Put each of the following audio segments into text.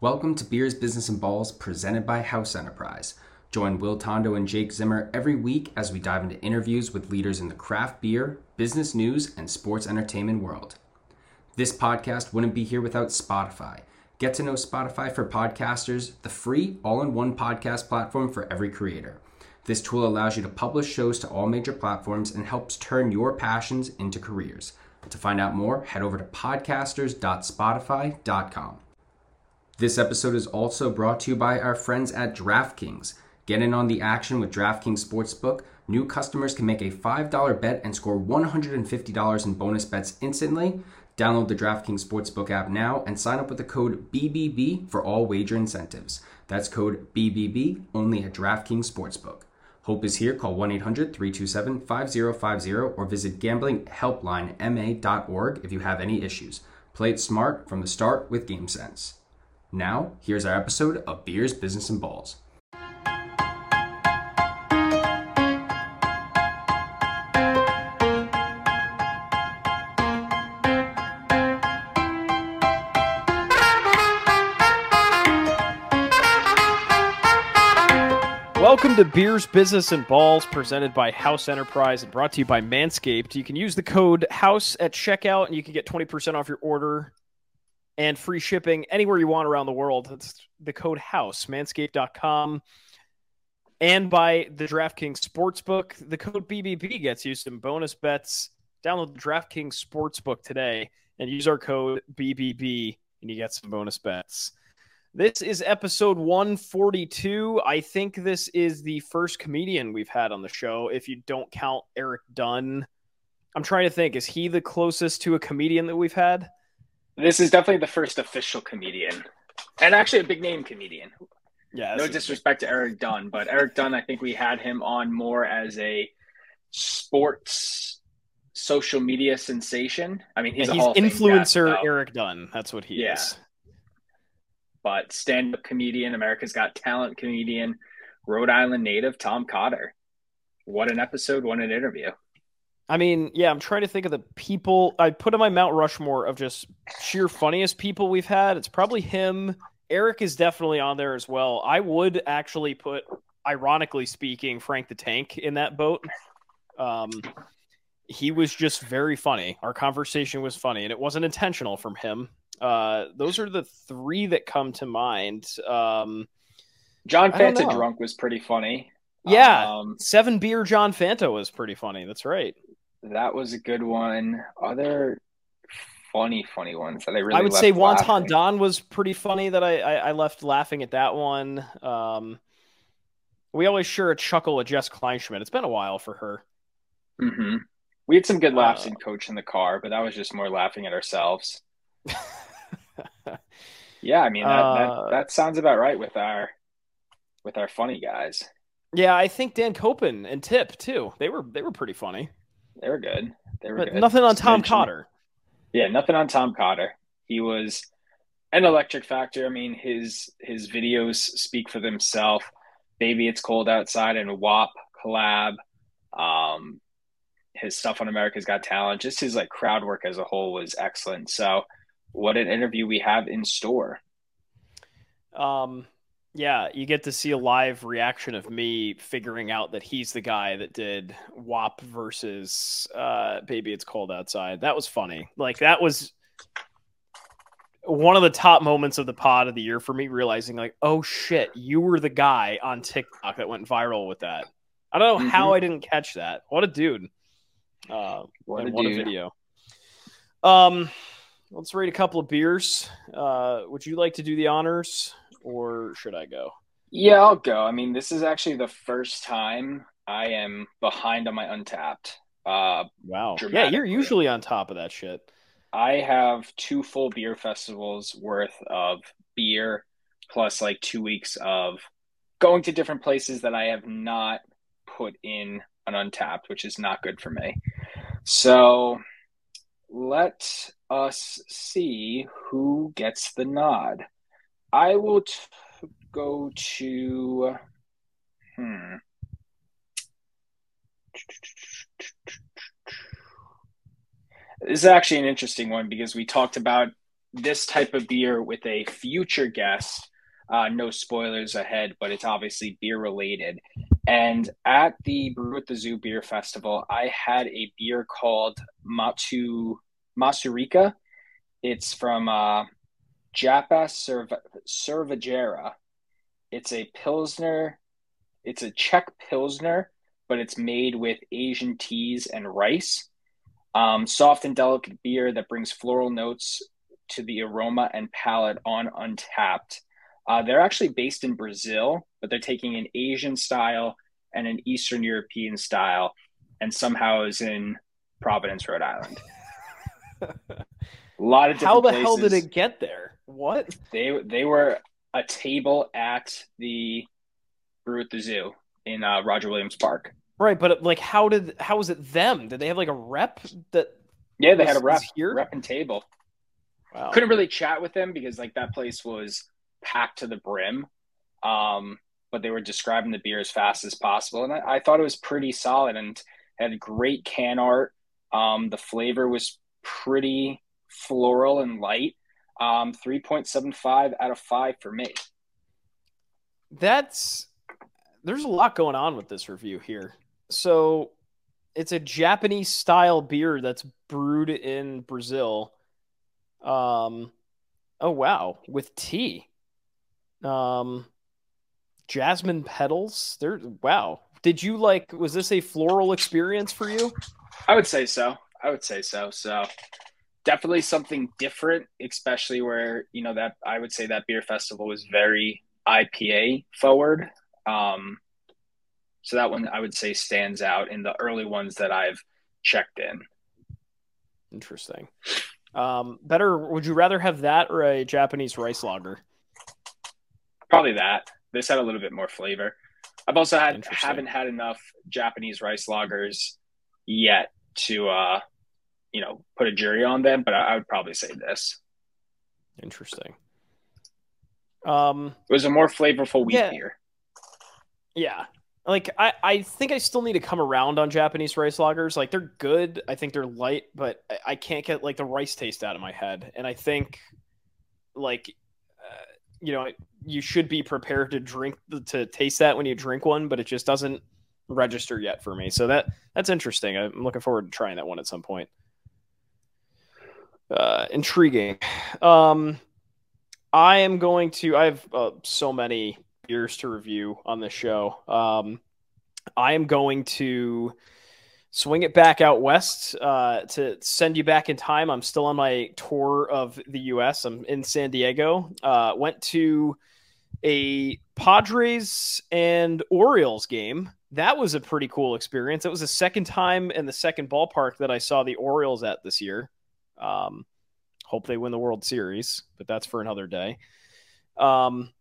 Welcome to Beers, Business, and Balls, presented by House Enterprise. Join Will Tondo and Jake Zimmer every week as we dive into interviews with leaders in the craft beer, business news, and sports entertainment world. This podcast wouldn't be here without Spotify. Get to know Spotify for podcasters, the free all in one podcast platform for every creator. This tool allows you to publish shows to all major platforms and helps turn your passions into careers. To find out more, head over to podcasters.spotify.com. This episode is also brought to you by our friends at DraftKings. Get in on the action with DraftKings Sportsbook. New customers can make a $5 bet and score $150 in bonus bets instantly. Download the DraftKings Sportsbook app now and sign up with the code BBB for all wager incentives. That's code BBB only at DraftKings Sportsbook. Hope is here. Call 1 800 327 5050 or visit gamblinghelplinema.org if you have any issues. Play it smart from the start with GameSense. Now, here's our episode of Beers, Business, and Balls. Welcome to Beers, Business, and Balls, presented by House Enterprise and brought to you by Manscaped. You can use the code HOUSE at checkout and you can get 20% off your order and free shipping anywhere you want around the world. That's the code HOUSE, manscaped.com. And by the DraftKings Sportsbook, the code BBB gets you some bonus bets. Download the DraftKings Sportsbook today and use our code BBB and you get some bonus bets. This is episode 142. I think this is the first comedian we've had on the show, if you don't count Eric Dunn. I'm trying to think, is he the closest to a comedian that we've had? This is definitely the first official comedian, and actually a big name comedian. Yeah. No disrespect to Eric Dunn, but Eric Dunn, I think we had him on more as a sports social media sensation. I mean, he's Yeah, he's influencer guest, though. Eric Dunn. That's what he Yeah. is. but stand-up comedian, America's Got Talent comedian, Rhode Island native Tom Cotter. What an episode! What an interview! I mean, yeah, I'm trying to think of the people I put in my Mount Rushmore of just sheer funniest people we've had. It's probably him. Eric is definitely on there as well. I would actually put, ironically speaking, Frank the Tank in that boat. Um, he was just very funny. Our conversation was funny, and it wasn't intentional from him. Uh, those are the three that come to mind. Um, John Fanta drunk was pretty funny. yeah, Um, seven beer John Fanta was pretty funny. That's right. That was a good one. Other funny, funny ones that I really I would say Wonton laughing. Don was pretty funny. That I, I I left laughing at that one. Um, we always share a chuckle at Jess Kleinschmidt. It's been a while for her. hmm We had some good laughs Uh, in Coach in the car, but that was just more laughing at ourselves. Yeah, I mean that, Uh, that that sounds about right with our with our funny guys. yeah, I think Dan Copen and Tip too. They were they were pretty funny, They were good. They were but good. nothing on Just Tom Cotter. Yeah, nothing on Tom Cotter. He was an electric factor. I mean, his his videos speak for themselves. Baby, it's cold outside and WAP collab. Um, his stuff on America's Got Talent, just his like crowd work as a whole was excellent. So, what an interview we have in store. Um, yeah, you get to see a live reaction of me figuring out that he's the guy that did WAP versus uh, Baby It's Cold Outside. That was funny. Like that was one of the top moments of the pod of the year for me, realizing like, oh shit, you were the guy on TikTok that went viral with that. I don't know how Mhm. I didn't catch that. What a dude. Uh, What a what a video. Um, let's rate a couple of beers. Uh, would you like to do the honors, or should I go? Yeah, I'll go. I mean, this is actually the first time I am behind on my Untappd. Uh, Wow. Yeah, you're usually on top of that shit. I have two full beer festivals worth of beer, plus like two weeks of going to different places that I have not put in an Untappd, which is not good for me. So let us see who gets the nod. I will t- go to. Hmm. This is actually an interesting one because we talked about this type of beer with a future guest. Uh, no spoilers ahead, but it's obviously beer related. And at the Brew at the Zoo Beer Festival, I had a beer called Matu Matsurika. It's from uh, Japa Cervejaria. It's a Pilsner. It's a Czech Pilsner, but it's made with Asian teas and rice. Um, soft and delicate beer that brings floral notes to the aroma and palate on Untappd. Uh, they're actually based in Brazil, but they're taking an Asian style and an Eastern European style, and somehow is in Providence, Rhode Island. a lot of how the places. hell did it get there? What they they were a table at the brew at the zoo in uh, Roger Williams Park. Right, but like, how did how was it them? Did they have like a rep that? Yeah, they had a rep here, rep and table. Wow. Couldn't really chat with them because like that place was packed to the brim. Um, but they were describing the beer as fast as possible, and I, I thought it was pretty solid and had great can art. Um, the flavor was pretty floral and light. Um, 3.75 out of 5 for me. That's there's a lot going on with this review here. So it's a Japanese style beer that's brewed in Brazil. Um oh wow, with tea. Um jasmine petals. There wow. Did you like was this a floral experience for you? I would say so. I would say so. So definitely something different, especially where, you know, that I would say that beer festival was very IPA forward. Um so that one I would say stands out in the early ones that I've checked in. Interesting. Um, better would you rather have that or a Japanese rice lager? Probably that. This had a little bit more flavor. I've also had haven't had enough Japanese rice lagers yet to uh you know put a jury on them, but I, I would probably say this. Interesting. Um it was a more flavorful wheat yeah. beer. Yeah. Like I, I think I still need to come around on Japanese rice lagers. Like they're good. I think they're light, but I, I can't get like the rice taste out of my head. And I think like uh, you know, you should be prepared to drink to taste that when you drink one, but it just doesn't register yet for me. So that that's interesting. I'm looking forward to trying that one at some point. Uh, intriguing. Um, I am going to. I have uh, so many beers to review on this show. Um, I am going to swing it back out west uh, to send you back in time. I'm still on my tour of the U.S. I'm in San Diego. Uh, went to a Padres and Orioles game. That was a pretty cool experience. It was the second time in the second ballpark that I saw the Orioles at this year. Um, hope they win the World Series, but that's for another day. Um,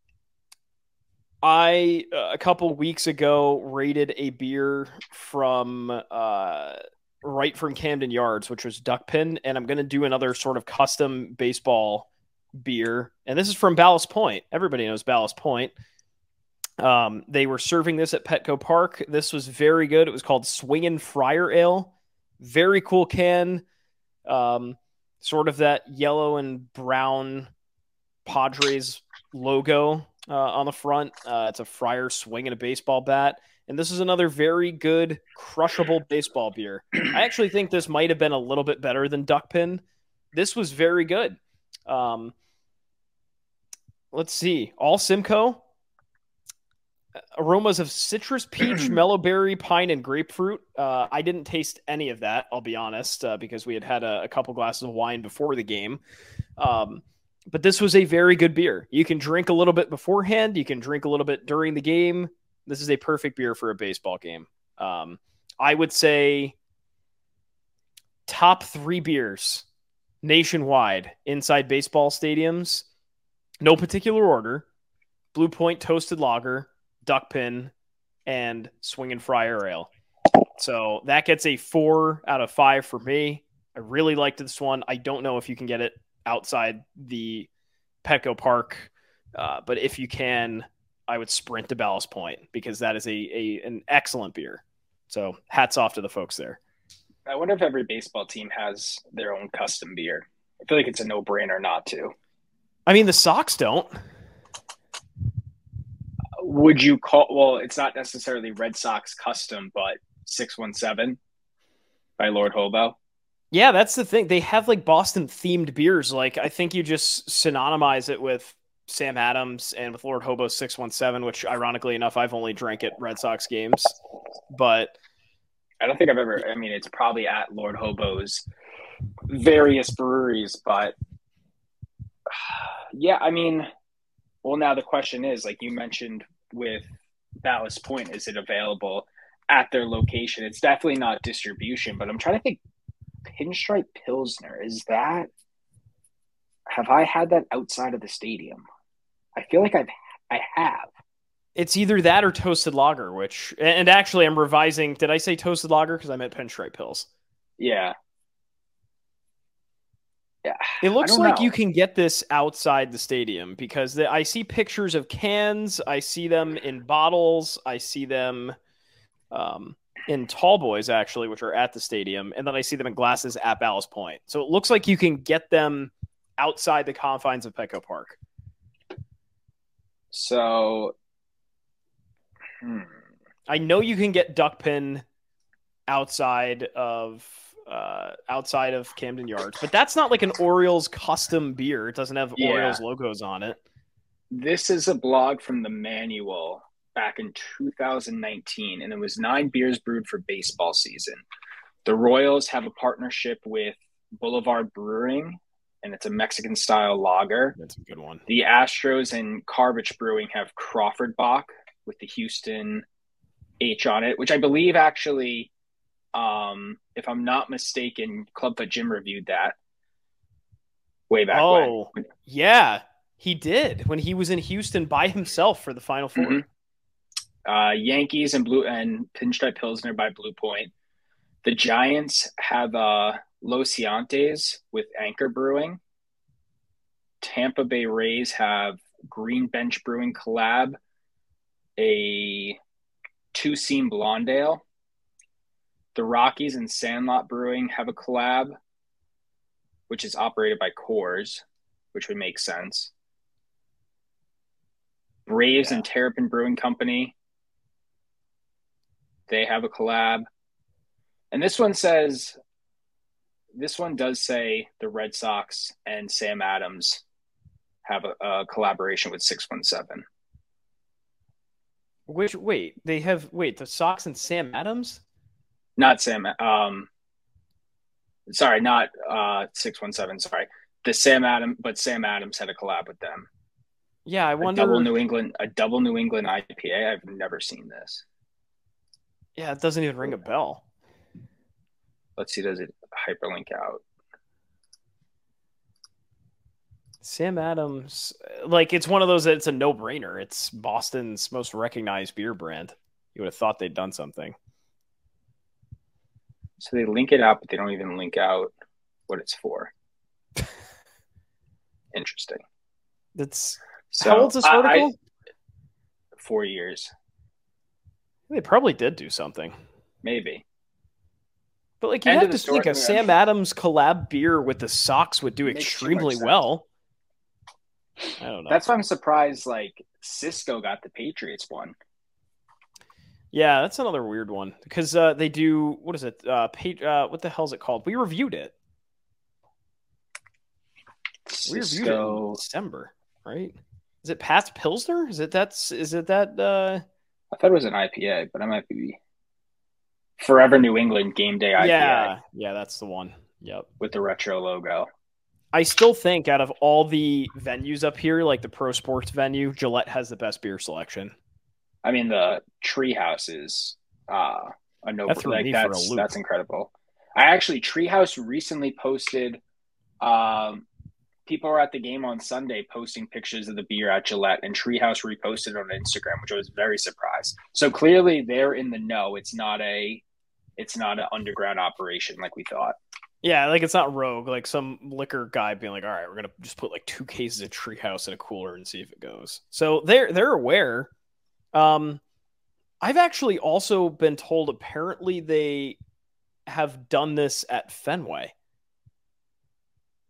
I uh, couple weeks ago rated a beer from uh, right from Camden Yards, which was Duckpin, and I'm going to do another sort of custom baseball beer, and this is from Ballast Point. Everybody knows Ballast Point. Um, they were serving this at Petco Park. This was very good. It was called Swingin' Friar Ale. Very cool can. Um, sort of that yellow and brown Padres logo uh, on the front. Uh, it's a Friar swinging a baseball bat. And this is another very good, crushable baseball beer. I actually think this might have been a little bit better than Duckpin. This was very good. Um, let's see. All Simcoe. Aromas of citrus, peach, mellow berry, pine, and grapefruit. Uh, I didn't taste any of that, I'll be honest, uh, because we had had a, a, couple glasses of wine before the game. Um, but this was a very good beer. You can drink a little bit beforehand. You can drink a little bit during the game. This is a perfect beer for a baseball game. Um, I would say top three beers nationwide inside baseball stadiums. No particular order. Blue Point Toasted Lager, Duckpin, and Swingin' Friar Ale. So that gets a four out of five for me. I really liked this one. I don't know if you can get it outside the Petco Park. Uh, but if you can, I would sprint to Ballast Point because that is a, a an excellent beer. So hats off to the folks there. I wonder if every baseball team has their own custom beer. I feel like it's a no brainer not to. I mean, the Sox don't. Would you call? Well, it's not necessarily Red Sox custom, but six one seven by Lord Hobo. Yeah, that's the thing. They have like Boston themed beers. Like I think you just synonymize it with Sam Adams and with Lord Hobo 617, which ironically enough, I've only drank at Red Sox games. But I don't think I've ever, I mean, it's probably at Lord Hobo's various breweries, but yeah, I mean, well, now the question is like you mentioned with Ballast Point, is it available at their location? It's definitely not distribution, but I'm trying to think Pinstripe Pilsner, is that, have I had that outside of the stadium? I feel like I've I have. It's either that or toasted lager, which and actually I'm revising. Did I say toasted lager because I meant pinstripe pills? Yeah. It looks like know. you can get this outside the stadium because the, I see pictures of cans. I see them in bottles. I see them um, in tall boys actually, which are at the stadium, and then I see them in glasses at Ballast Point. So it looks like you can get them outside the confines of Petco Park. So, hmm. I know you can get duckpin outside of uh, outside of Camden Yards, but that's not like an Orioles custom beer. It doesn't have yeah. Orioles logos on it. This is a blog from the manual back in 2019, and it was nine beers brewed for baseball season. The Royals have a partnership with Boulevard Brewing, and it's a Mexican style lager. That's a good one. The Astros and Karbach Brewing have Crawford Bock with the Houston H on it, which I believe actually, um, if I'm not mistaken, Clubfoot Jim reviewed that way back oh, when. yeah, he did when he was in Houston by himself for the Final 4 mm-hmm. uh, Yankees and Blue and Pinstripe Pilsner by Blue Point. The Giants have uh, Los Giantes with Anchor Brewing. Tampa Bay Rays have Green Bench Brewing collab, a two seam blonde ale. The Rockies and Sandlot Brewing have a collab, which is operated by Coors, which would make sense. Braves yeah. and Terrapin Brewing Company, they have a collab. And this one says this one does say the Red Sox and Sam Adams have a, a collaboration with 617. Which wait, they have wait, the Sox and Sam Adams? Not Sam um sorry, not uh 617, sorry. The Sam Adams but Sam Adams had a collab with them. Yeah, I wonder a double New England a double New England IPA. I've never seen this. Yeah, it doesn't even ring a bell. Let's see, does it hyperlink out? Sam Adams, like it's one of those that it's a no brainer. It's Boston's most recognized beer brand. You would have thought they'd done something. So they link it out, but they don't even link out what it's for. Interesting. That's so, how old's this article? I, four years. They probably did do something. Maybe. But like you End have to think a Sam Adams collab beer with the Sox would do extremely well. I don't know. That's why I'm surprised. Like Cisco got the Patriots one. Yeah, that's another weird one because uh, they do what is it? Uh, pa- uh, what the hell is it called? We reviewed it. We reviewed it in December, right? Is it Pat's Pilsner? Is it that's is it that? uh I thought it was an IPA, but I might be Forever New England Game Day IPA. Yeah, yeah, that's the one. Yep, with the retro logo. I still think out of all the venues up here, like the pro sports venue, Gillette has the best beer selection. I mean, the Treehouse is uh, a no. That's like that's that's incredible. I actually Treehouse recently posted. Um, people were at the game on Sunday posting pictures of the beer at Gillette, and Treehouse reposted on Instagram, which I was very surprised. So clearly, they're in the know. It's not a it's not an underground operation like we thought. Yeah, like it's not rogue, like some liquor guy being like, "All right, we're gonna just put like two cases of Treehouse in a cooler and see if it goes." So they're they're aware. Um, I've actually also been told apparently they have done this at Fenway.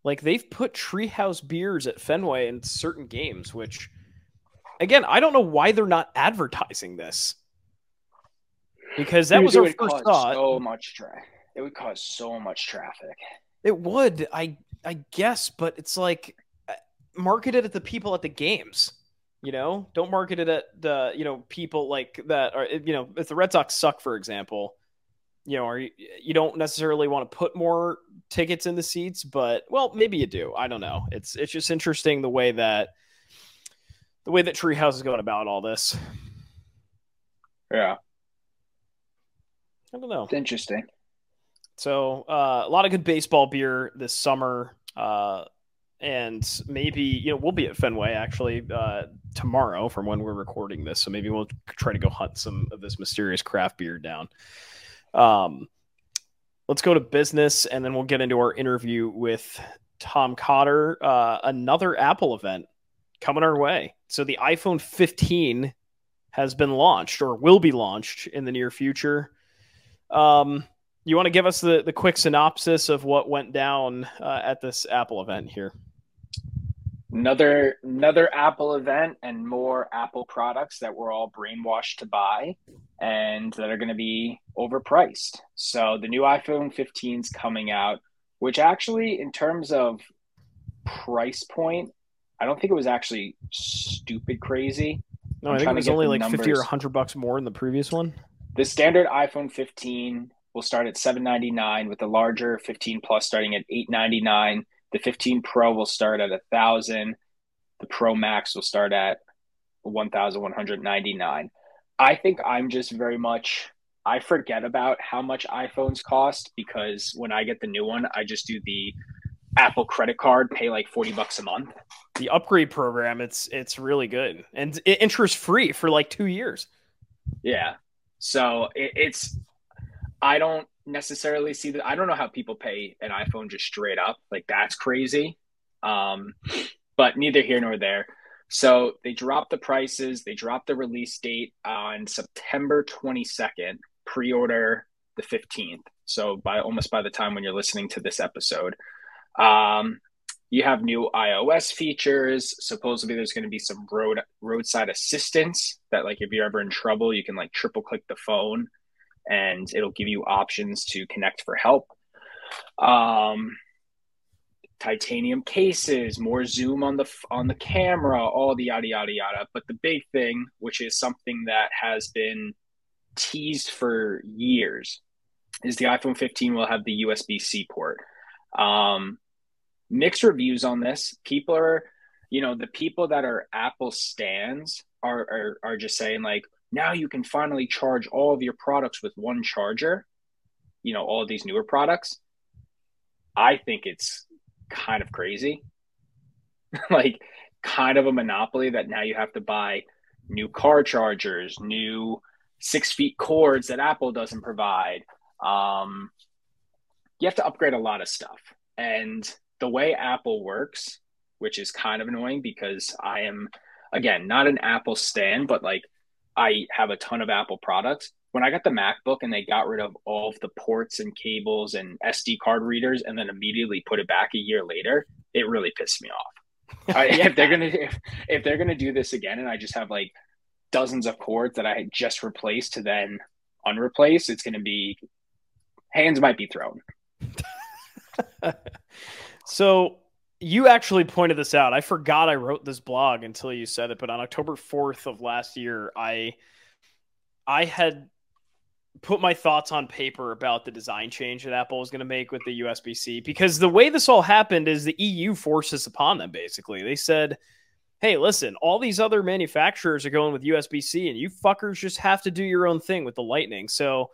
Like they've put Treehouse beers at Fenway in certain games, which again, I don't know why they're not advertising this. Because that Dude, was our would first cause thought. So much traffic. It would cause so much traffic. It would, I I guess, but it's like uh, market it at the people at the games. You know, don't market it at the you know people like that are you know if the Red Sox suck, for example, you know, or you, you don't necessarily want to put more tickets in the seats, but well, maybe you do. I don't know. It's it's just interesting the way that the way that Treehouse is going about all this. Yeah, I don't know. it's interesting. So uh, a lot of good baseball beer this summer, uh, and maybe you know we'll be at Fenway actually uh, tomorrow from when we're recording this. So maybe we'll try to go hunt some of this mysterious craft beer down. Um, let's go to business, and then we'll get into our interview with Tom Cotter. Uh, another Apple event coming our way. So the iPhone 15 has been launched or will be launched in the near future. Um, you want to give us the, the quick synopsis of what went down uh, at this Apple event here? Another another Apple event and more Apple products that we're all brainwashed to buy and that are going to be overpriced. So the new iPhone 15 is coming out, which actually in terms of price point, I don't think it was actually stupid crazy. No, I'm I think it was only like 50 or numbers. 100 bucks more than the previous one. The standard iPhone 15 will start at 799 with the larger 15 Plus starting at 899. The 15 Pro will start at a 1000. The Pro Max will start at 1199. I think I'm just very much I forget about how much iPhones cost because when I get the new one, I just do the Apple credit card, pay like 40 bucks a month. The upgrade program, it's it's really good and interest free for like two years. Yeah. So it, it's, I don't necessarily see that. I don't know how people pay an iPhone just straight up. Like that's crazy. Um, but neither here nor there. So they dropped the prices. They dropped the release date on September 22nd, pre order the 15th. So by almost by the time when you're listening to this episode, um, you have new iOS features. Supposedly, there's going to be some road roadside assistance that, like, if you're ever in trouble, you can like triple click the phone, and it'll give you options to connect for help. Um, titanium cases, more zoom on the on the camera, all the yada yada yada. But the big thing, which is something that has been teased for years, is the iPhone 15 will have the USB C port. Um, mixed reviews on this. People are, you know, the people that are Apple stands are, are are just saying like, now you can finally charge all of your products with one charger. You know, all of these newer products. I think it's kind of crazy. like, kind of a monopoly that now you have to buy new car chargers, new six feet cords that Apple doesn't provide. Um, you have to upgrade a lot of stuff. And the way Apple works, which is kind of annoying because I am, again, not an Apple stand, but like I have a ton of Apple products. When I got the MacBook and they got rid of all of the ports and cables and SD card readers and then immediately put it back a year later, it really pissed me off. I, if they're gonna if, if they're gonna do this again and I just have like dozens of cords that I had just replaced to then unreplace, it's gonna be hands might be thrown. so you actually pointed this out. I forgot I wrote this blog until you said it, but on October 4th of last year, I I had put my thoughts on paper about the design change that Apple was going to make with the USB-C because the way this all happened is the EU forced this upon them basically. They said, "Hey, listen, all these other manufacturers are going with USB-C and you fuckers just have to do your own thing with the Lightning." So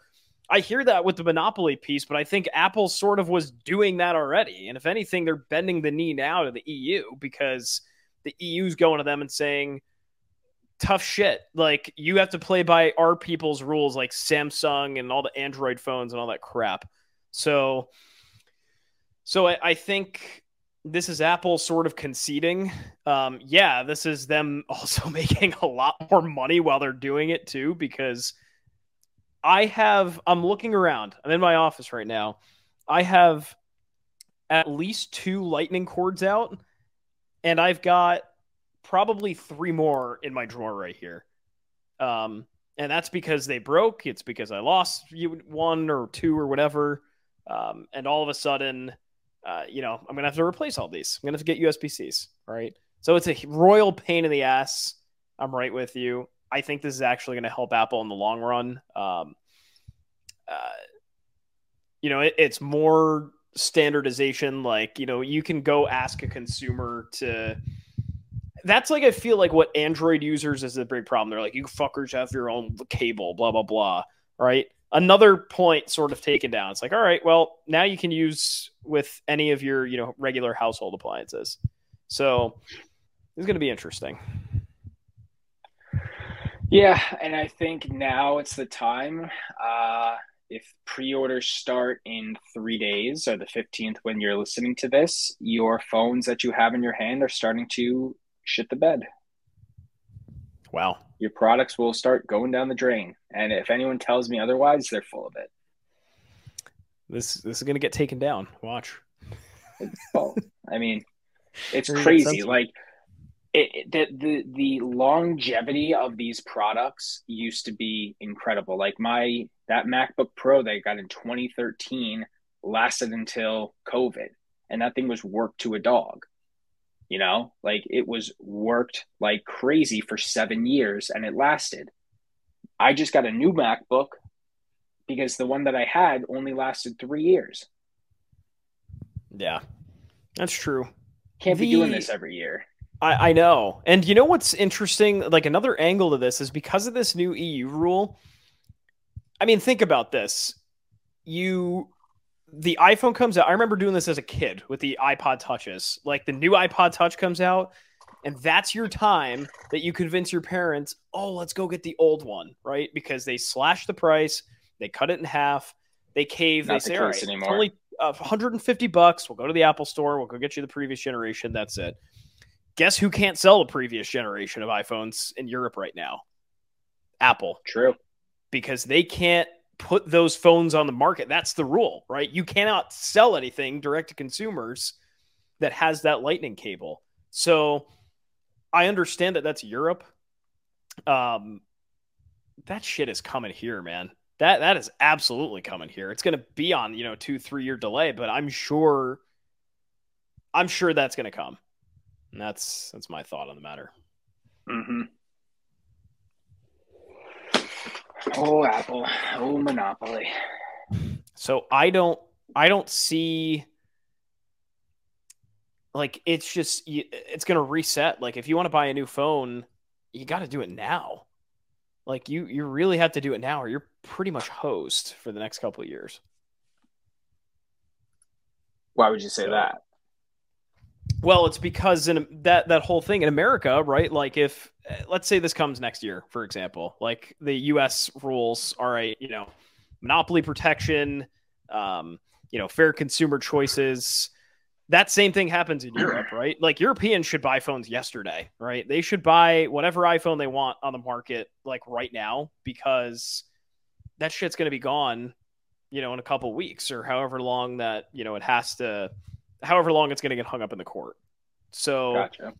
I hear that with the monopoly piece, but I think Apple sort of was doing that already. And if anything, they're bending the knee now to the EU because the EU's going to them and saying, tough shit. Like, you have to play by our people's rules, like Samsung and all the Android phones and all that crap. So, so I, I think this is Apple sort of conceding. Um, yeah, this is them also making a lot more money while they're doing it too, because I have, I'm looking around. I'm in my office right now. I have at least two lightning cords out, and I've got probably three more in my drawer right here. Um, and that's because they broke. It's because I lost one or two or whatever. Um, and all of a sudden, uh, you know, I'm gonna have to replace all these. I'm gonna have to get USB Cs, right? So it's a royal pain in the ass. I'm right with you. I think this is actually going to help Apple in the long run. Um, uh, you know, it, it's more standardization. Like, you know, you can go ask a consumer to. That's like I feel like what Android users is a big problem. They're like, you fuckers have your own cable, blah blah blah. Right. Another point sort of taken down. It's like, all right, well, now you can use with any of your, you know, regular household appliances. So it's going to be interesting. Yeah, and I think now it's the time. Uh, if pre-orders start in three days or the 15th when you're listening to this, your phones that you have in your hand are starting to shit the bed. Wow. Your products will start going down the drain. And if anyone tells me otherwise, they're full of it. This this is gonna get taken down. Watch. well, I mean, it's crazy. Like it, the, the the longevity of these products used to be incredible. Like my that MacBook Pro that I got in 2013 lasted until COVID, and that thing was worked to a dog. You know, like it was worked like crazy for seven years, and it lasted. I just got a new MacBook because the one that I had only lasted three years. Yeah, that's true. Can't the... be doing this every year. I, I know. And you know what's interesting? Like another angle to this is because of this new EU rule. I mean, think about this. You the iPhone comes out. I remember doing this as a kid with the iPod touches. Like the new iPod touch comes out, and that's your time that you convince your parents, oh, let's go get the old one, right? Because they slash the price, they cut it in half, they cave, Not they say, all right, anymore. only uh, 150 bucks. We'll go to the Apple store, we'll go get you the previous generation. That's it. Guess who can't sell the previous generation of iPhones in Europe right now? Apple. True. Because they can't put those phones on the market. That's the rule, right? You cannot sell anything direct to consumers that has that lightning cable. So I understand that that's Europe. Um that shit is coming here, man. That that is absolutely coming here. It's going to be on, you know, 2-3 year delay, but I'm sure I'm sure that's going to come. And that's that's my thought on the matter. Mm-hmm. Oh, Apple. Oh, Monopoly. So I don't I don't see like it's just it's going to reset. Like if you want to buy a new phone, you got to do it now. Like you you really have to do it now or you're pretty much hosed for the next couple of years. Why would you say so, that? Well, it's because in that that whole thing in America, right? Like if let's say this comes next year, for example, like the U.S. rules, all right, you know, monopoly protection, um, you know, fair consumer choices. That same thing happens in Europe, right? Like Europeans should buy phones yesterday, right? They should buy whatever iPhone they want on the market, like right now, because that shit's going to be gone, you know, in a couple weeks or however long that you know it has to however long it's going to get hung up in the court. So, gotcha.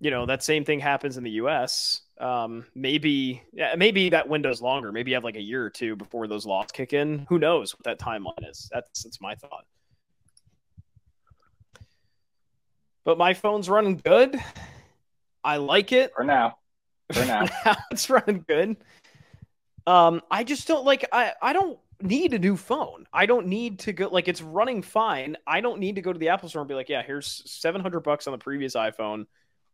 you know, that same thing happens in the U.S. Um, maybe, yeah, maybe that window's longer. Maybe you have like a year or two before those laws kick in. Who knows what that timeline is? That's that's my thought. But my phone's running good. I like it for now. For now, it's running good. Um, I just don't like. I I don't need a new phone. I don't need to go like it's running fine. I don't need to go to the Apple store and be like, yeah, here's 700 bucks on the previous iPhone.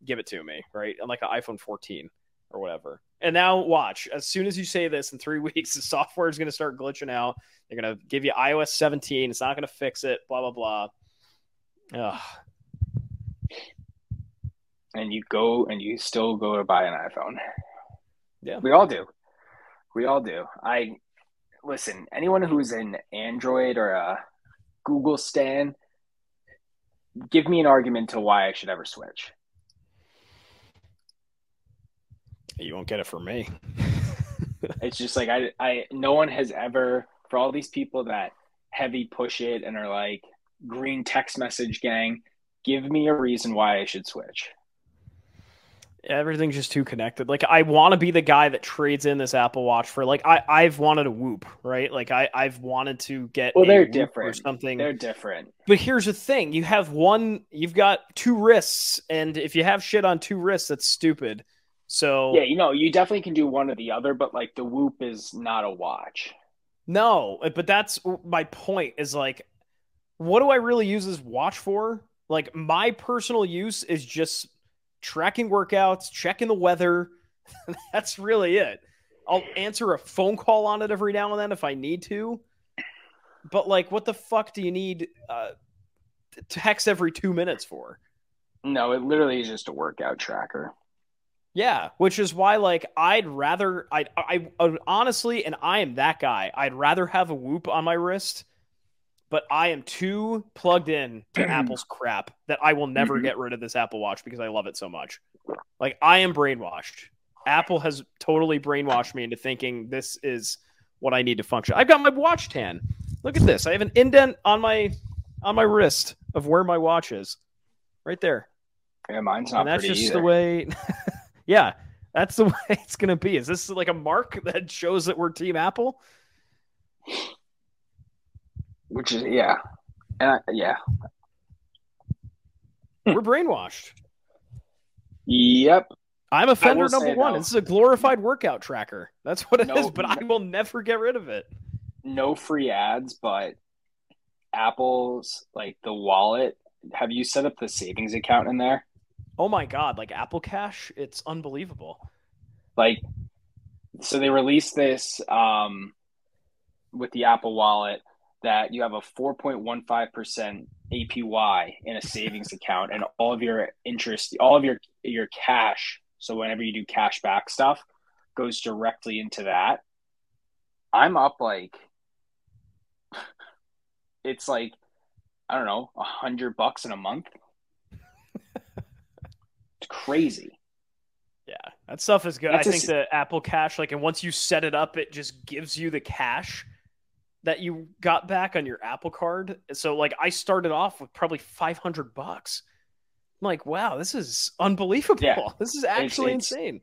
Give it to me, right? And like an iPhone 14 or whatever. And now watch, as soon as you say this in 3 weeks the software is going to start glitching out. They're going to give you iOS 17. It's not going to fix it, blah blah blah. Ugh. And you go and you still go to buy an iPhone. Yeah. We all do. We all do. I listen, anyone who's an Android or a Google Stan, give me an argument to why I should ever switch. You won't get it from me. it's just like I I no one has ever for all these people that heavy push it and are like green text message gang. Give me a reason why I should switch. Everything's just too connected. Like I want to be the guy that trades in this Apple Watch for like I I've wanted a Whoop, right? Like I I've wanted to get well, they're different or something. They're different. But here's the thing: you have one, you've got two wrists, and if you have shit on two wrists, that's stupid. So Yeah, you know, you definitely can do one or the other, but like the Whoop is not a watch. no, uh, but that's my point. Is like, what do I really use this watch for? Like my personal use is just tracking workouts, checking the weather. that's really it. I'll answer a phone call on it every now and then if I need to. But like, what the fuck do you need uh, text every two minutes for? No, it literally is just a workout tracker. Yeah, which is why like I'd rather I I honestly and I am that guy. I'd rather have a whoop on my wrist, but I am too plugged in to Apple's crap that I will never Mhm. get rid of this Apple Watch because I love it so much. Like I am brainwashed. Apple has totally brainwashed me into thinking this is what I need to function. I've got my watch tan. Look at this. I have an indent on my on my wrist of where my watch is. Right there Yeah, mine's not and that's just either. the way yeah that's the way it's gonna be is this like a mark that shows that we're team apple Which is yeah, and I, yeah, we're brainwashed. Yep. i'm offender number one. this is a glorified workout tracker. That's what it is. No, but i will never get rid of it. No free ads, but Apple's like the wallet. Have you set up the savings account in there? oh my god like apple cash? It's unbelievable. Like so they released this um with the apple wallet that you have a 4.15% apy in a savings account and all of your interest all of your your cash so whenever you do cash back stuff goes directly into that. I'm up like it's like i don't know a hundred bucks in a month? It's crazy. Yeah that stuff is good. That's i think the apple cash like and once you set it up it just gives you the cash that you got back on your apple card so like i started off with probably 500 bucks i'm like wow this is unbelievable Yeah. this is actually it's- insane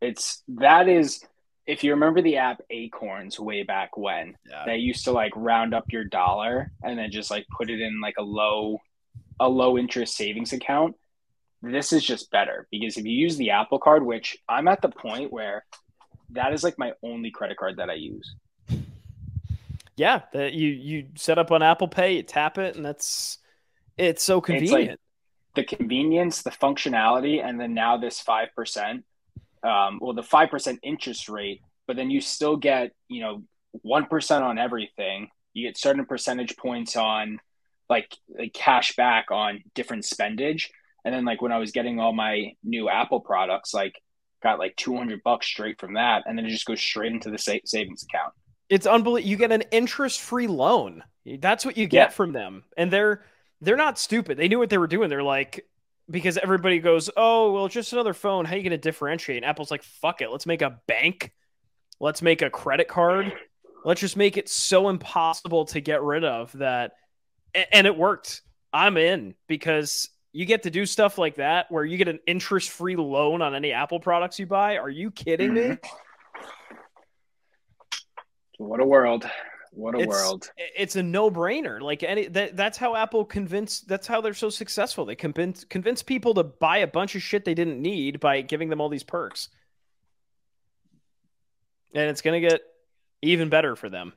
It's that is if you remember the app Acorns way back when, yeah they used to like round up your dollar and then just like put it in like a low a low interest savings account. This is just better because if you use the Apple card, which I'm at the point where that is like my only credit card that I use. Yeah that you you set up on apple pay you tap it and that's it's so like- convenient The convenience, the functionality, and then now this five percent, um, well, the five percent interest rate, but then you still get you know one percent on everything. You get certain percentage points on like like cash back on different spendage, and then like when I was getting all my new Apple products, like got like two hundred bucks straight from that, and then it just goes straight into the sa- savings account. It's unbelievable you get an interest-free loan. That's what you get Yeah. from them. And they're they're not stupid. They knew what they were doing. They're like because everybody goes oh well just another phone. How are you going to differentiate? And apple's like fuck it. Let's make a bank. Let's make a credit card. Let's just make it so impossible to get rid of that. And it worked. I'm in because you get to do stuff like that where you get an interest-free loan on any apple products you buy. Are you kidding me mm-hmm. What a world! What a It's- world! it's a no-brainer like any that, that's how apple convince that's how they're so successful they convince convince people to buy a bunch of shit they didn't need by giving them all these perks and it's going to get even better for them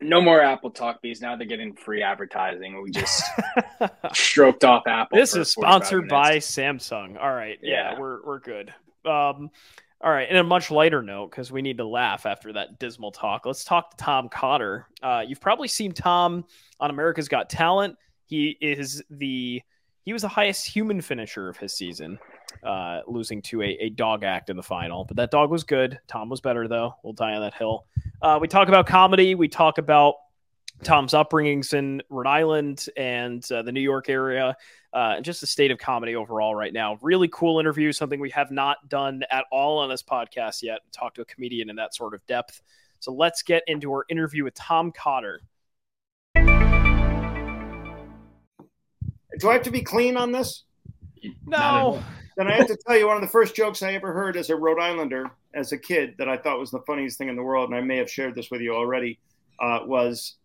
No more Apple talk because now they're getting free advertising. We just stroked off Apple. this is sponsored by samsung all right yeah, Yeah. we're we're good um all right and a much lighter note because we need to laugh after that dismal talk. Let's talk to tom cotter. Uh, you've probably seen tom on america's got talent. He is the he was the highest human finisher of his season uh, losing to a, a dog act in the final but that dog was good. Tom was better though. We'll die on that hill. Uh, we talk about comedy. We talk about tom's upbringings in rhode island and uh, the new york area uh, and just the state of comedy overall right now. Really cool interview, something we have not done at all on this podcast yet. Talk to a comedian in that sort of depth. So let's get into our interview with Tom Cotter. Do I have to be clean on this? No. Then I have to tell you one of the first jokes I ever heard as a Rhode Islander as a kid that I thought was the funniest thing in the world, and I may have shared this with you already, uh, was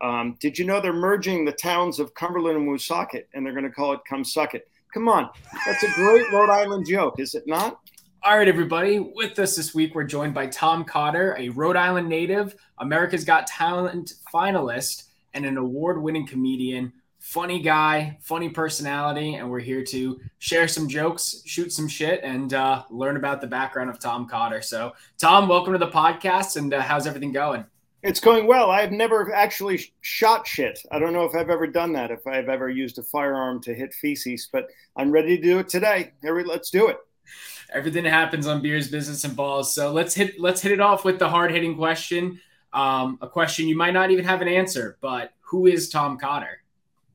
um, Did you know they're merging the towns of Cumberland and Woonsocket, and they're going to call it Come Suck It? Come on. That's a great Rhode Island joke, is it not? All right, everybody. With us this week, we're joined by Tom Cotter, a Rhode Island native, America's Got Talent finalist, and an award winning comedian. Funny guy, funny personality, and we're here to share some jokes, shoot some shit, and uh, learn about the background of Tom Cotter. So, Tom, welcome to the podcast, and uh, how's everything going? It's going well. I've never actually shot shit. I don't know if I've ever done that, if I've ever used a firearm to hit feces, but I'm ready to do it today. Here, let's do it. Everything happens on beers, business, and balls. So let's hit let's hit it off with the hard hitting question. Um, a question you might not even have an answer, but who is Tom Cotter?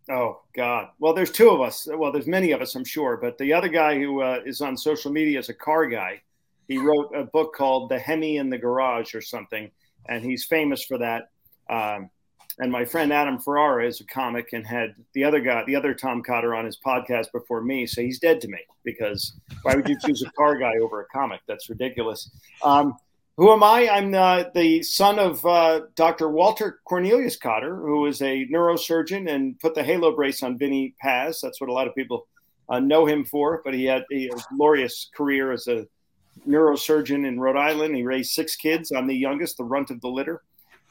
Oh God! Well, there's two of us. Well, there's many of us, I'm sure. But the other guy who uh, is on social media is a car guy. He wrote a book called "The Hemi in the Garage" or something, and he's famous for that. Um, and my friend Adam Ferrara is a comic and had the other guy, the other Tom Cotter, on his podcast before me. So he's dead to me because why would you choose a car guy over a comic? That's ridiculous. Um, who am I? I'm uh, the son of uh, Dr. Walter Cornelius Cotter, who is a neurosurgeon and put the halo brace on Vinny Paz. That's what a lot of people uh, know him for. But he had a glorious career as a neurosurgeon in Rhode Island. He raised six kids. I'm the youngest, the runt of the litter.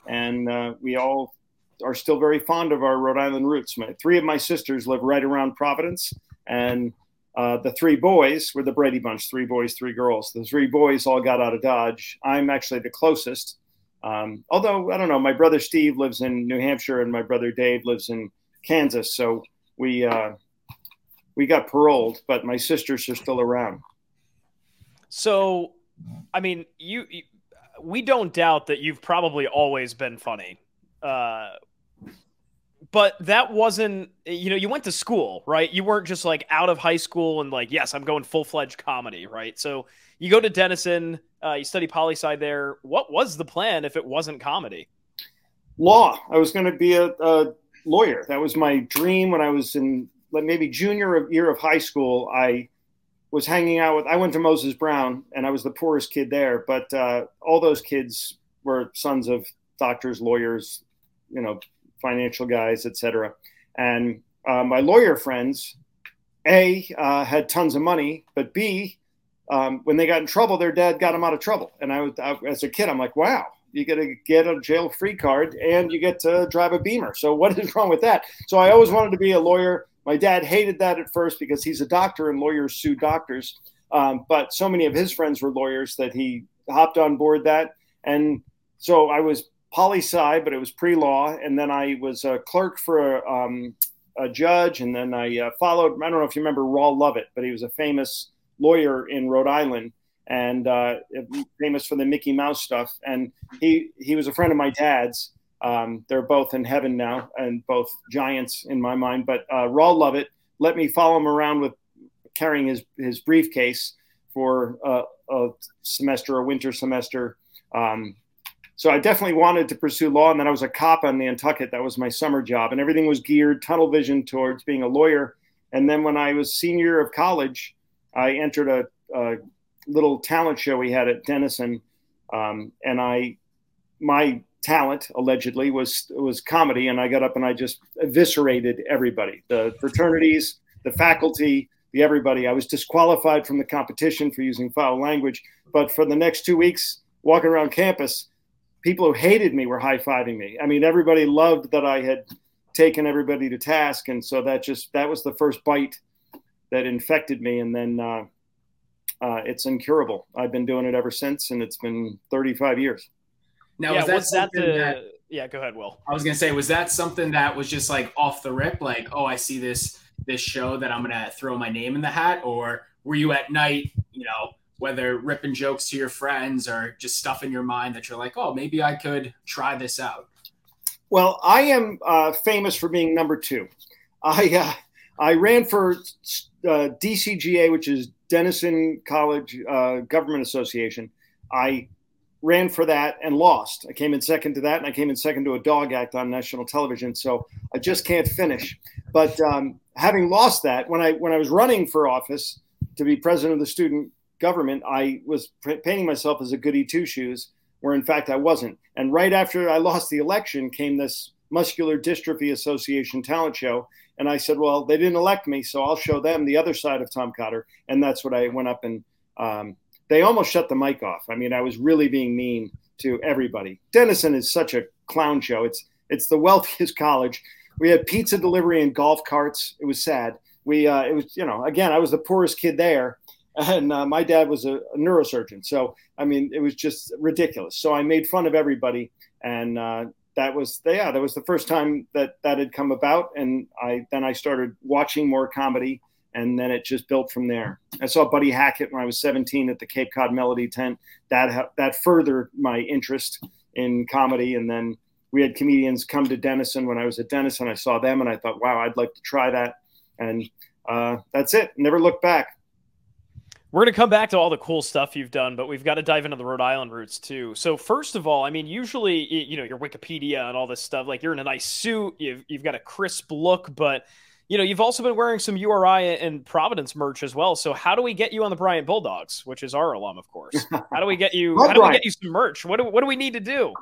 And uh, we all are still very fond of our Rhode Island roots. My, three of my sisters live right around Providence, and uh, the three boys were the Brady Bunch three boys, three girls. The three boys all got out of Dodge. I'm actually the closest. Um, although, I don't know, my brother Steve lives in New Hampshire and my brother Dave lives in Kansas. So we, uh, we got paroled, but my sisters are still around. So, I mean, you, you we don't doubt that you've probably always been funny. Uh, but that wasn't you know you went to school right? You weren't just like out of high school and like yes i'm going full-fledged comedy right? So you go to denison uh, you study poli sci there. What was the plan if it wasn't comedy? Law. I was going to be a, a, lawyer. That was my dream when i was in maybe junior year of high school. I was hanging out with i went to moses brown and i was the poorest kid there but uh, all those kids were sons of doctors lawyers you know financial guys, etc. And uh, my lawyer friends, A, uh, had tons of money, but B, um, when they got in trouble, their dad got them out of trouble. And I, I as a kid, I'm like, wow, you get to get a jail free card and you get to drive a Beamer. So what is wrong with that? So I always wanted to be a lawyer. My dad hated that at first because he's a doctor and lawyers sue doctors. Um, but so many of his friends were lawyers that he hopped on board that. And so I was poli sci, but it was pre law. And then I was a clerk for a, um, a judge. And then I uh, followed, I don't know if you remember Raul Lovett, but he was a famous lawyer in Rhode Island and uh, famous for the Mickey Mouse stuff. And he, he was a friend of my dad's. Um, they're both in heaven now and both giants in my mind. But uh, Raul Lovett let me follow him around with carrying his, his briefcase for uh, a semester, a winter semester. Um, so I definitely wanted to pursue law. And then I was a cop on Nantucket. That was my summer job. And everything was geared tunnel vision towards being a lawyer. And then when I was senior of college, I entered a, a little talent show we had at Denison. Um, and I, my talent allegedly was was comedy and i got up and i just eviscerated everybody the fraternities the faculty the everybody i was disqualified from the competition for using foul language but for the next two weeks walking around campus people who hated me were high fiving me. I mean, everybody loved that I had taken everybody to task, and so that just that was the first bite that infected me, and then uh, uh, it's incurable. I've been doing it ever since, and it's been 35 years. Now, yeah, was that, that the? That, yeah, go ahead, Will. I was gonna say, was that something that was just like off the rip, like, oh, I see this this show that I'm gonna throw my name in the hat, or were you at night, you know? whether ripping jokes to your friends or just stuff in your mind that you're like, oh, maybe I could try this out? Well, I am uh, famous for being number two. I uh, I ran for uh, DCGA, which is Denison College uh, Government Association. I ran for that and lost. I came in second to that, and I came in second to a dog act on national television. So I just can't finish. But um, having lost that, when I when I was running for office to be president of the student government, I was painting myself as a goody two shoes, where in fact I wasn't. And right after I lost the election, came this Muscular Dystrophy Association talent show. And I said, well, they didn't elect me, so I'll show them the other side of Tom Cotter. And that's what I went up and um, they almost shut the mic off. I mean, I was really being mean to everybody. Denison is such a clown show. It's it's the wealthiest college. We had pizza delivery and golf carts. It was sad. We uh, it was you know again I was the poorest kid there, and uh, my dad was a, a, neurosurgeon. So I mean it was just ridiculous. So I made fun of everybody, and uh, that was yeah that was the first time that that had come about. And I then I started watching more comedy and then it just built from there. I saw Buddy Hackett when I was 17 at the Cape Cod Melody Tent. That that furthered my interest in comedy, and then we had comedians come to Denison when I was at Denison. I saw them, and I thought, wow, I'd like to try that, and uh, that's it. Never looked back. We're going to come back to all the cool stuff you've done, but we've got to dive into the Rhode Island roots too. So first of all, I mean, usually, you know, your Wikipedia and all this stuff, like you're in a nice suit, you've, you've got a crisp look, but you know, you've also been wearing some URI and Providence merch as well. So how do we get you on the Bryant Bulldogs, which is our alum, of course? How do we get you? how do we get you some merch? What do what do we need to do?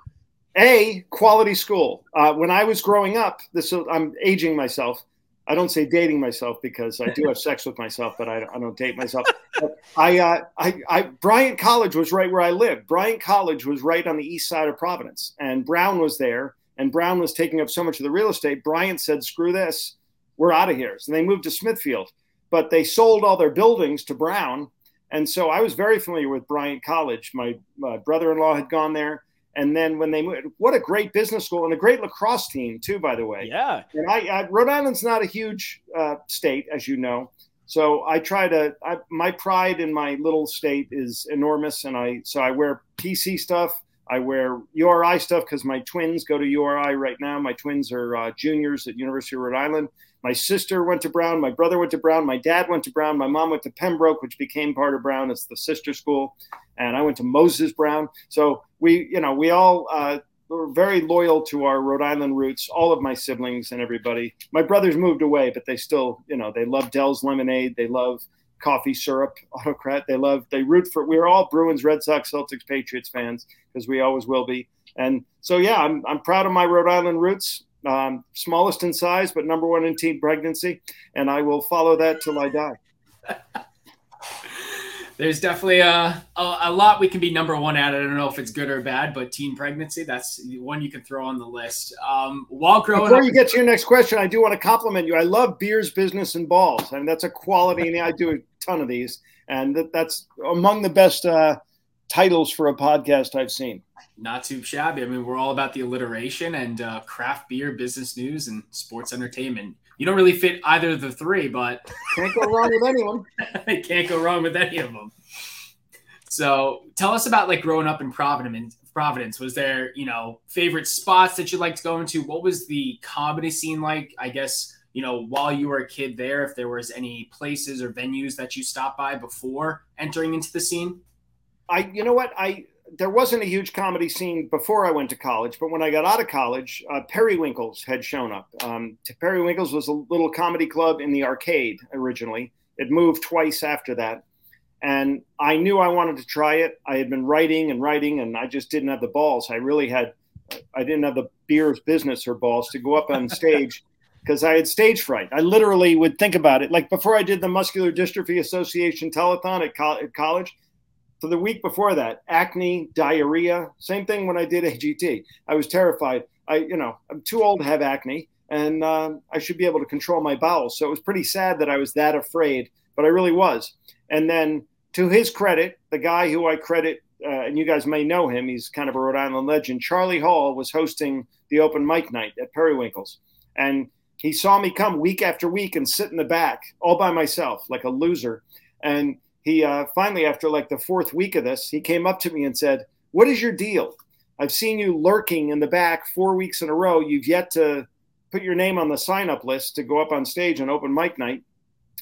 A quality school. Uh, when I was growing up, this I'm aging myself. I don't say dating myself because I do have sex with myself, but I, I don't date myself. I, uh, I, I, Bryant College was right where I lived. Bryant College was right on the east side of Providence, and Brown was there. And Brown was taking up so much of the real estate. Bryant said, "Screw this." We're out of here. So they moved to Smithfield, but they sold all their buildings to Brown. And so I was very familiar with Bryant College. My, my brother-in-law had gone there. And then when they moved, what a great business school and a great lacrosse team too, by the way. Yeah. And I, I Rhode Island's not a huge uh, state, as you know. So I try to. I, my pride in my little state is enormous, and I so I wear PC stuff. I wear URI stuff because my twins go to URI right now. My twins are uh, juniors at University of Rhode Island, my sister went to Brown. My brother went to Brown. My dad went to Brown. My mom went to Pembroke, which became part of Brown. It's the sister school. And I went to Moses Brown. So we, you know, we all uh, were very loyal to our Rhode Island roots, all of my siblings and everybody. My brothers moved away, but they still, you know, they love Del's Lemonade. They love coffee syrup, autocrat. They love, they root for, we're all Bruins, Red Sox, Celtics, Patriots fans because we always will be. And so, yeah, I'm, I'm proud of my Rhode Island roots um, smallest in size, but number one in teen pregnancy. And I will follow that till I die. There's definitely a, a, a, lot we can be number one at. I don't know if it's good or bad, but teen pregnancy, that's one you can throw on the list. Um, while growing Before up- you get to your next question, I do want to compliment you. I love beers, business, and balls. I mean, that's a quality, and I do a ton of these. And that, that's among the best uh, titles for a podcast I've seen not too shabby. I mean, we're all about the alliteration and uh, craft beer, business news, and sports entertainment. You don't really fit either of the three, but can't go wrong with anyone. I can't go wrong with any of them. So, tell us about like growing up in Providence. Providence, was there you know favorite spots that you liked to go into? What was the comedy scene like? I guess you know while you were a kid there, if there was any places or venues that you stopped by before entering into the scene. I, you know what, I there wasn't a huge comedy scene before I went to college, but when I got out of college, uh, Periwinkles had shown up. Um, Periwinkles was a little comedy club in the arcade originally. It moved twice after that. And I knew I wanted to try it. I had been writing and writing, and I just didn't have the balls. I really had, I didn't have the beer's business or balls to go up on stage because I had stage fright. I literally would think about it. Like before I did the Muscular Dystrophy Association telethon at, co- at college, for the week before that, acne, diarrhea, same thing when I did AGT. I was terrified. I, you know, I'm too old to have acne and uh, I should be able to control my bowels. So it was pretty sad that I was that afraid, but I really was. And then to his credit, the guy who I credit, uh, and you guys may know him, he's kind of a Rhode Island legend, Charlie Hall was hosting the open mic night at Periwinkles. And he saw me come week after week and sit in the back all by myself like a loser. And he uh, finally, after like the fourth week of this, he came up to me and said, What is your deal? I've seen you lurking in the back four weeks in a row. You've yet to put your name on the sign up list to go up on stage on open mic night.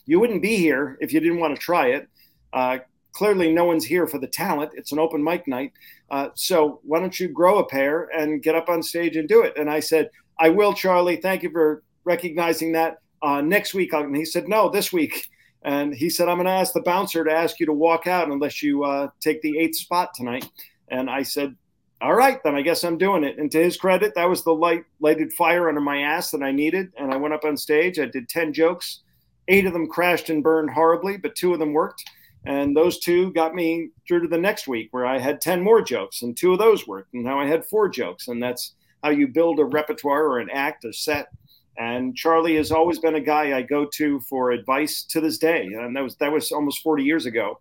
You wouldn't be here if you didn't want to try it. Uh, clearly no one's here for the talent. It's an open mic night. Uh, so why don't you grow a pair and get up on stage and do it? And I said, I will, Charlie. Thank you for recognizing that. Uh, next week, and he said, no, this week. And he said, I'm going to ask the bouncer to ask you to walk out unless you uh, take the eighth spot tonight. And I said, all right, then I guess I'm doing it. And to his credit, that was the light lighted fire under my ass that I needed. And I went up on stage. I did 10 jokes. Eight of them crashed and burned horribly, but two of them worked. And those two got me through to the next week where I had 10 more jokes and two of those worked. And now I had four jokes. And that's how you build a repertoire or an act, a set. And Charlie has always been a guy I go to for advice to this day. And that was, that was almost 40 years ago.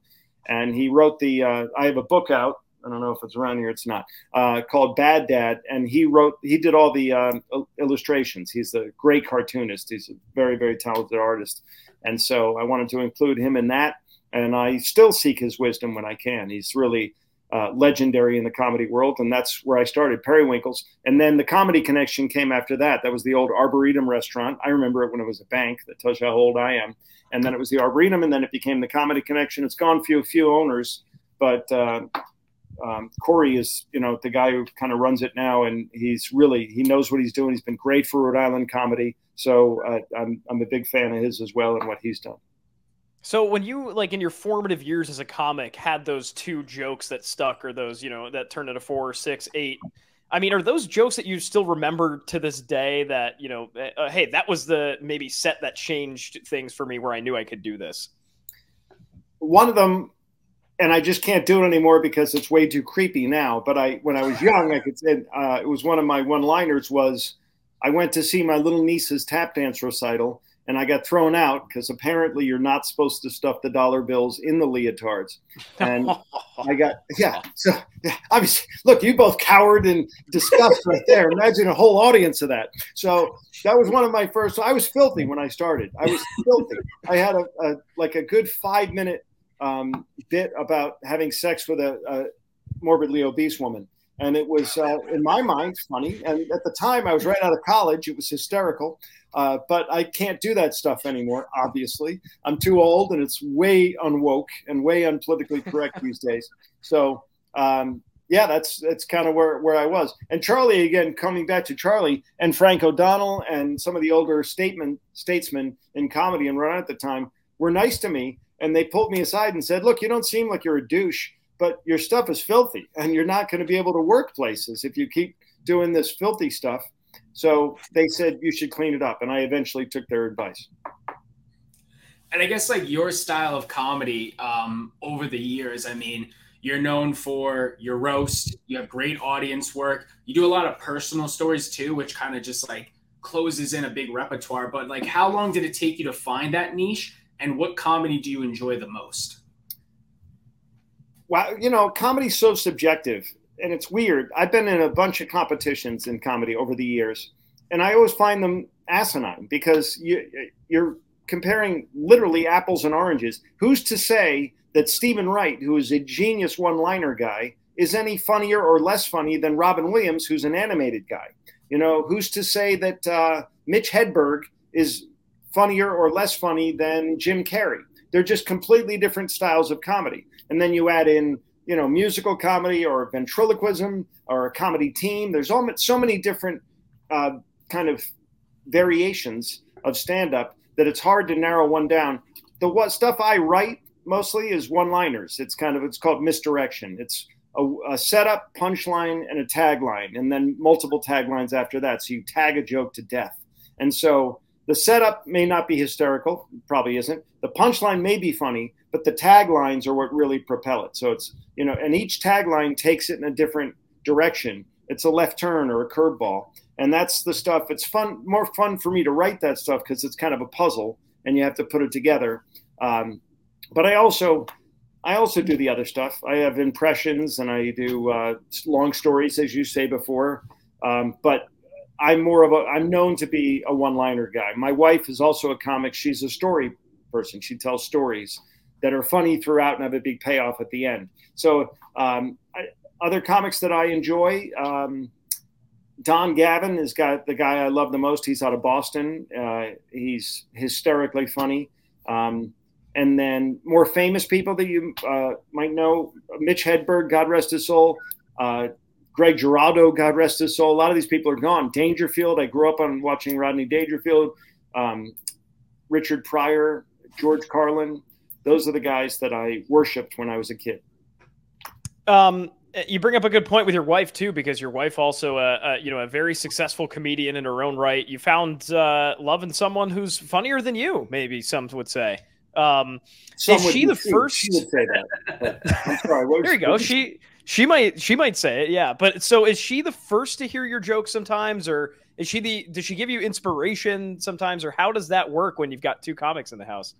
And he wrote the, uh, I have a book out. I don't know if it's around here. It's not uh, called Bad Dad. And he wrote, he did all the um, illustrations. He's a great cartoonist. He's a very, very talented artist. And so I wanted to include him in that and I still seek his wisdom when I can. He's really uh, legendary in the comedy world, and that's where I started, Periwinkles. And then the comedy connection came after that. That was the old Arboretum restaurant. I remember it when it was a bank. That tells you how old I am. And then it was the Arboretum, and then it became the Comedy Connection. It's gone few few owners, but uh, um, Corey is you know the guy who kind of runs it now, and he's really he knows what he's doing. He's been great for Rhode Island comedy, so uh, I'm I'm a big fan of his as well and what he's done. So when you like in your formative years as a comic had those two jokes that stuck or those, you know, that turned into four, six, eight. I mean, are those jokes that you still remember to this day that, you know, uh, uh, hey, that was the maybe set that changed things for me where I knew I could do this? One of them and I just can't do it anymore because it's way too creepy now, but I when I was young, I could say uh, it was one of my one-liners was I went to see my little niece's tap dance recital and I got thrown out because apparently you're not supposed to stuff the dollar bills in the leotards. And I got yeah. So yeah, obviously, look, you both cowered and disgust right there. Imagine a whole audience of that. So that was one of my first. I was filthy when I started. I was filthy. I had a, a like a good five minute um, bit about having sex with a, a morbidly obese woman and it was uh, in my mind funny and at the time i was right out of college it was hysterical uh, but I can't do that stuff anymore. Obviously, I'm too old, and it's way unwoke and way unpolitically correct these days. So, um, yeah, that's that's kind of where where I was. And Charlie, again, coming back to Charlie and Frank O'Donnell and some of the older statement statesmen in comedy and run at the time were nice to me, and they pulled me aside and said, "Look, you don't seem like you're a douche." But your stuff is filthy, and you're not going to be able to work places if you keep doing this filthy stuff so they said you should clean it up, and I eventually took their advice. And I guess like your style of comedy um, over the years, I mean, you're known for your roast. You have great audience work. You do a lot of personal stories too, which kind of just like closes in a big repertoire. But like, how long did it take you to find that niche? And what comedy do you enjoy the most? Well, you know, comedy's so subjective and it's weird. I've been in a bunch of competitions in comedy over the years, and I always find them asinine because you, you're comparing literally apples and oranges. Who's to say that Steven Wright, who is a genius one-liner guy, is any funnier or less funny than Robin Williams, who's an animated guy? You know, who's to say that uh, Mitch Hedberg is funnier or less funny than Jim Carrey? They're just completely different styles of comedy. And then you add in you know musical comedy or ventriloquism or a comedy team. There's almost so many different uh, kind of variations of stand up that it's hard to narrow one down. The what stuff I write mostly is one liners. It's kind of it's called misdirection. It's a, a setup, punchline, and a tagline, and then multiple taglines after that. So you tag a joke to death. And so the setup may not be hysterical, probably isn't. The punchline may be funny, but the taglines are what really propel it. So it's, you know, and each tagline takes it in a different direction. It's a left turn or a curveball. And that's the stuff. It's fun, more fun for me to write that stuff because it's kind of a puzzle and you have to put it together. Um, but I also, I also do the other stuff. I have impressions and I do uh, long stories, as you say before. Um, but I'm more of a I'm known to be a one-liner guy. My wife is also a comic. She's a story person. She tells stories that are funny throughout and have a big payoff at the end. So um, I, other comics that I enjoy, um, Don Gavin is got the guy I love the most. He's out of Boston. Uh, he's hysterically funny. Um, and then more famous people that you uh, might know: Mitch Hedberg, God rest his soul. Uh, Greg Giraldo, God rest his soul. A lot of these people are gone. Dangerfield, I grew up on watching Rodney Dangerfield. Um, Richard Pryor, George Carlin. Those are the guys that I worshipped when I was a kid. Um, you bring up a good point with your wife too, because your wife also, a, uh, uh, you know, a very successful comedian in her own right. You found uh, love in someone who's funnier than you, maybe some would say. Um, is she the first? She would say that. I'm sorry. there you go. She she might she might say it. Yeah, but so is she the first to hear your jokes sometimes, or is she the? Does she give you inspiration sometimes, or how does that work when you've got two comics in the house?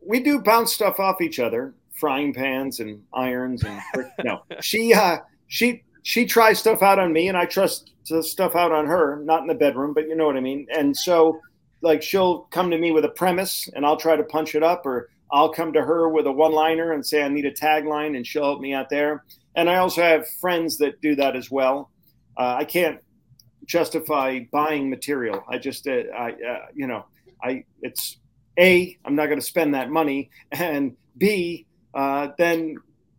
We do bounce stuff off each other frying pans and irons and no. She uh, she she tries stuff out on me, and I trust the stuff out on her. Not in the bedroom, but you know what I mean. And so, like, she'll come to me with a premise, and I'll try to punch it up, or I'll come to her with a one-liner and say I need a tagline, and she'll help me out there. And I also have friends that do that as well. Uh, I can't justify buying material. I just, uh, I, uh, you know, I it's a I'm not going to spend that money, and B uh, then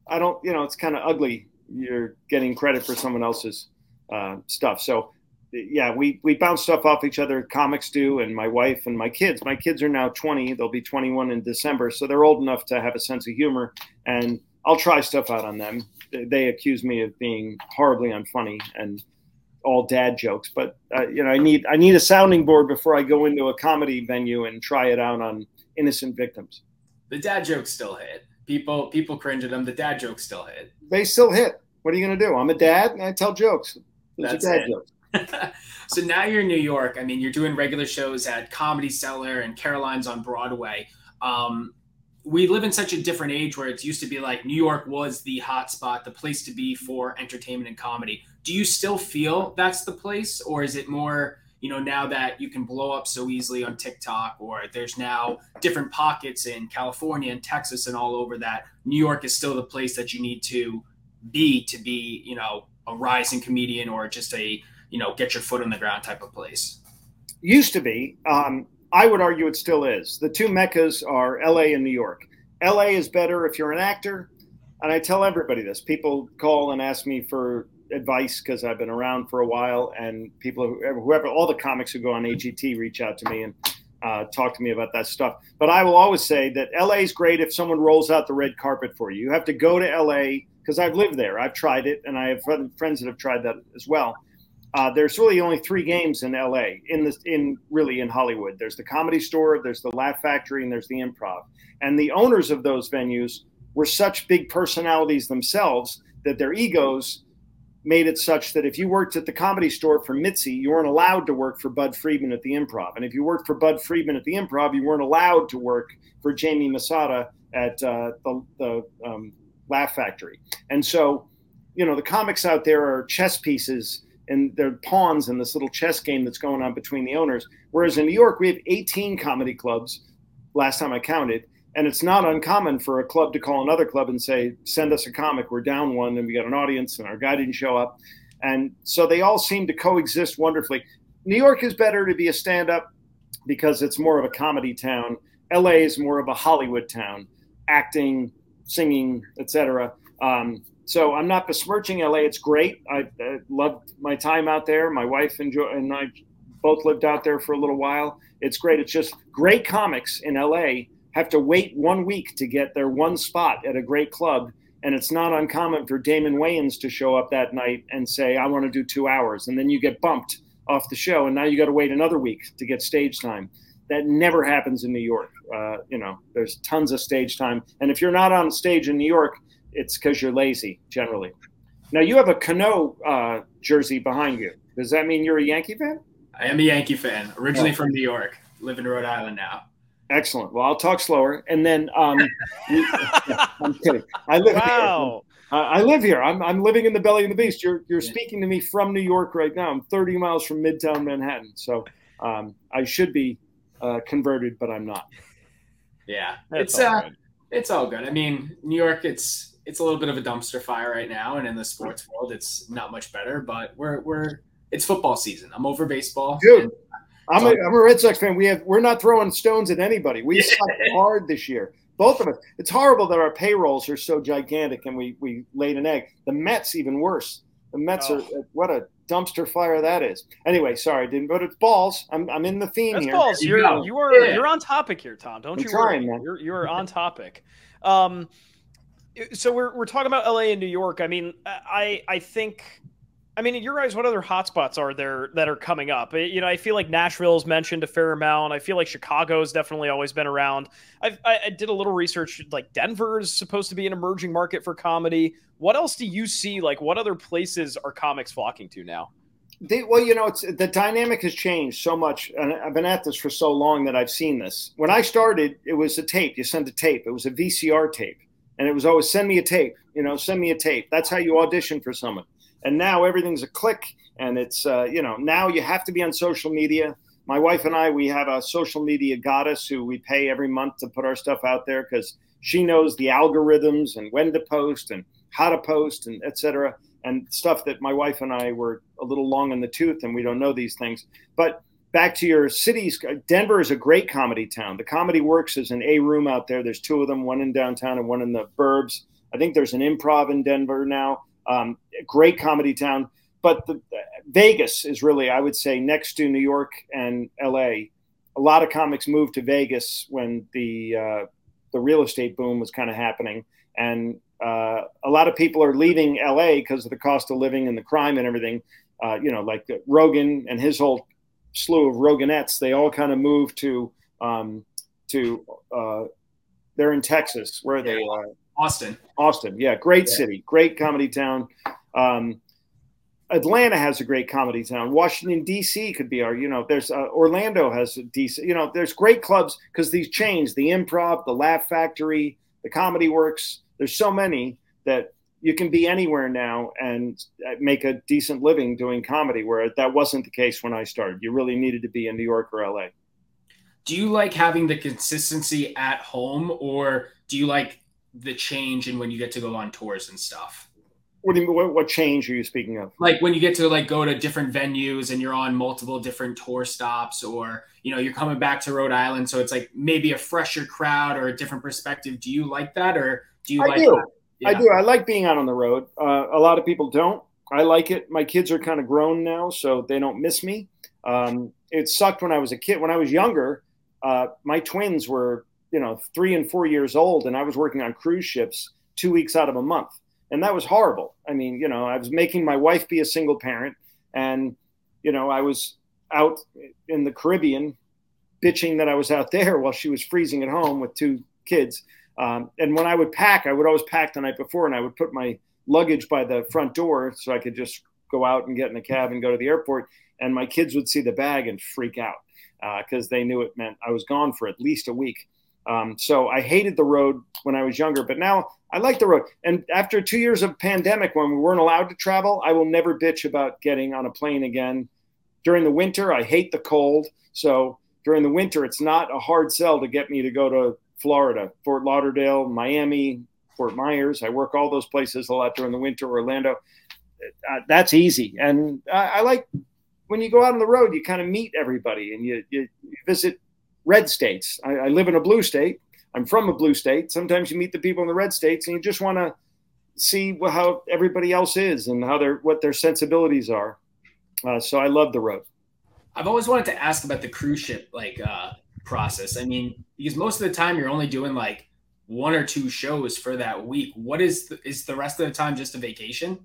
I don't, you know, it's kind of ugly. You're getting credit for someone else's uh, stuff. So, yeah, we, we bounce stuff off each other. Comics do, and my wife and my kids. My kids are now 20. They'll be 21 in December. So they're old enough to have a sense of humor. And I'll try stuff out on them. They accuse me of being horribly unfunny and all dad jokes. But, uh, you know, I need, I need a sounding board before I go into a comedy venue and try it out on innocent victims. The dad jokes still hit people people cringe at them. The dad jokes still hit. They still hit. What are you going to do? I'm a dad and I tell jokes. Those That's dad it. jokes. so now you're in New York. I mean, you're doing regular shows at Comedy Cellar and Caroline's on Broadway. Um, we live in such a different age where it used to be like New York was the hot spot, the place to be for entertainment and comedy. Do you still feel that's the place, or is it more you know, now that you can blow up so easily on TikTok, or there's now different pockets in California and Texas and all over that, New York is still the place that you need to be to be, you know, a rising comedian or just a, you know, get your foot on the ground type of place? Used to be. Um, I would argue it still is. The two meccas are LA and New York. LA is better if you're an actor. And I tell everybody this. People call and ask me for advice because I've been around for a while, and people whoever, all the comics who go on AGT reach out to me and uh, talk to me about that stuff. But I will always say that LA is great if someone rolls out the red carpet for you. You have to go to LA because I've lived there. I've tried it, and I have friends that have tried that as well. Uh, there's really only three games in LA, in the in really in Hollywood. There's the Comedy Store, there's the Laugh Factory, and there's the Improv. And the owners of those venues were such big personalities themselves that their egos made it such that if you worked at the comedy store for Mitzi, you weren't allowed to work for Bud Friedman at the improv. And if you worked for Bud Friedman at the improv, you weren't allowed to work for Jamie Masada at uh, the, the um, Laugh Factory. And so, you know, the comics out there are chess pieces and they're pawns in this little chess game that's going on between the owners. Whereas in New York, we have 18 comedy clubs, last time I counted, and it's not uncommon for a club to call another club and say, send us a comic. We're down one and we got an audience and our guy didn't show up. And so they all seem to coexist wonderfully. New York is better to be a stand up because it's more of a comedy town. LA is more of a Hollywood town, acting, singing, etc. Um, so I'm not besmirching LA. It's great. I, I loved my time out there. My wife enjoy, and I both lived out there for a little while. It's great. It's just great comics in LA have to wait one week to get their one spot at a great club. And it's not uncommon for Damon Wayans to show up that night and say, I want to do two hours. And then you get bumped off the show. And now you got to wait another week to get stage time. That never happens in New York. Uh, you know, there's tons of stage time. And if you're not on stage in New York, it's because you're lazy generally. Now you have a Cano uh, jersey behind you. Does that mean you're a Yankee fan? I am a Yankee fan, originally oh. from New York. Live in Rhode Island now. Excellent. Well, I'll talk slower, and then um, we, I'm kidding. I live wow. here. I live here. I'm, I'm living in the belly of the beast. You're you're speaking to me from New York right now. I'm 30 miles from Midtown Manhattan, so um, I should be uh, converted, but I'm not. Yeah, That's it's uh, good. it's all good. I mean, New York, it's it's a little bit of a dumpster fire right now, and in the sports world, it's not much better. But we're we're it's football season. I'm over baseball, dude. I'm a, I'm a Red Sox fan. We have we're not throwing stones at anybody. We sucked hard this year. both of us. It's horrible that our payrolls are so gigantic and we we laid an egg. The Mets even worse. The Mets oh. are what a dumpster fire that is. Anyway, sorry, didn't but it's balls. I'm, I'm in the theme That's here. balls. You're you, you are yeah. you're on topic here, Tom. Don't I'm you trying, worry. Man. You're you're on topic. Um, so we're we're talking about LA and New York. I mean, I I think I mean, in your eyes, what other hotspots are there that are coming up? You know, I feel like Nashville's mentioned a fair amount. I feel like Chicago's definitely always been around. I've, i did a little research. Like Denver is supposed to be an emerging market for comedy. What else do you see? Like, what other places are comics flocking to now? They, well, you know, it's the dynamic has changed so much, and I've been at this for so long that I've seen this. When I started, it was a tape. You sent a tape. It was a VCR tape, and it was always send me a tape. You know, send me a tape. That's how you audition for someone and now everything's a click and it's uh, you know now you have to be on social media my wife and i we have a social media goddess who we pay every month to put our stuff out there because she knows the algorithms and when to post and how to post and etc and stuff that my wife and i were a little long in the tooth and we don't know these things but back to your cities denver is a great comedy town the comedy works is an a room out there there's two of them one in downtown and one in the burbs i think there's an improv in denver now um, great comedy town. But the, Vegas is really, I would say, next to New York and LA. A lot of comics moved to Vegas when the uh, the real estate boom was kind of happening, and uh, a lot of people are leaving LA because of the cost of living and the crime and everything. Uh, you know, like Rogan and his whole slew of Roganettes, they all kind of moved to um, to uh, they're in Texas. Where are they? Austin. Austin, yeah, great yeah. city, great comedy town. Um, Atlanta has a great comedy town. Washington D.C. could be our, you know, there's uh, Orlando has a decent, you know, there's great clubs because these chains, the Improv, the Laugh Factory, the Comedy Works. There's so many that you can be anywhere now and uh, make a decent living doing comedy. Where that wasn't the case when I started. You really needed to be in New York or L.A. Do you like having the consistency at home, or do you like the change in when you get to go on tours and stuff? What do you what, what change are you speaking of? Like when you get to like go to different venues and you're on multiple different tour stops, or you know you're coming back to Rhode Island, so it's like maybe a fresher crowd or a different perspective. Do you like that, or do you I like? Do. Yeah. I do. I like being out on the road. Uh, a lot of people don't. I like it. My kids are kind of grown now, so they don't miss me. Um, it sucked when I was a kid. When I was younger, uh, my twins were you know three and four years old, and I was working on cruise ships two weeks out of a month, and that was horrible. I mean, you know, I was making my wife be a single parent, and you know, I was out in the Caribbean bitching that I was out there while she was freezing at home with two kids. Um, and when I would pack, I would always pack the night before, and I would put my luggage by the front door so I could just go out and get in a cab and go to the airport. And my kids would see the bag and freak out because uh, they knew it meant I was gone for at least a week. Um, so I hated the road when I was younger, but now I like the road. And after two years of pandemic, when we weren't allowed to travel, I will never bitch about getting on a plane again. During the winter, I hate the cold. So during the winter, it's not a hard sell to get me to go to Florida, Fort Lauderdale, Miami, Fort Myers. I work all those places a lot during the winter, Orlando. Uh, that's easy. And I, I like when you go out on the road, you kind of meet everybody and you, you, you visit red states. I, I, live in a blue state. I'm from a blue state. Sometimes you meet the people in the red states and you just want to see how everybody else is and how their what their sensibilities are. Uh, so I love the road. I've always wanted to ask about the cruise ship like uh, process. I mean, because most of the time you're only doing like one or two shows for that week. What is the, is the rest of the time just a vacation?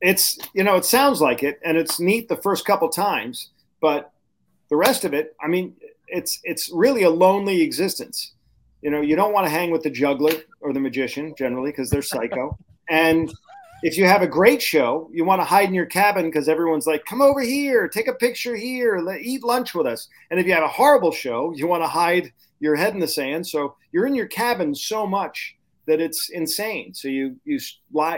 It's you know it sounds like it, and it's neat the first couple times, but the rest of it, I mean, it's it's really a lonely existence. You know, you don't want to hang with the juggler or the magician generally because they're psycho. and if you have a great show, you want to hide in your cabin because everyone's like, "Come over here, take a picture here, let, eat lunch with us." And if you have a horrible show, you want to hide your head in the sand. So you're in your cabin so much that it's insane. So you you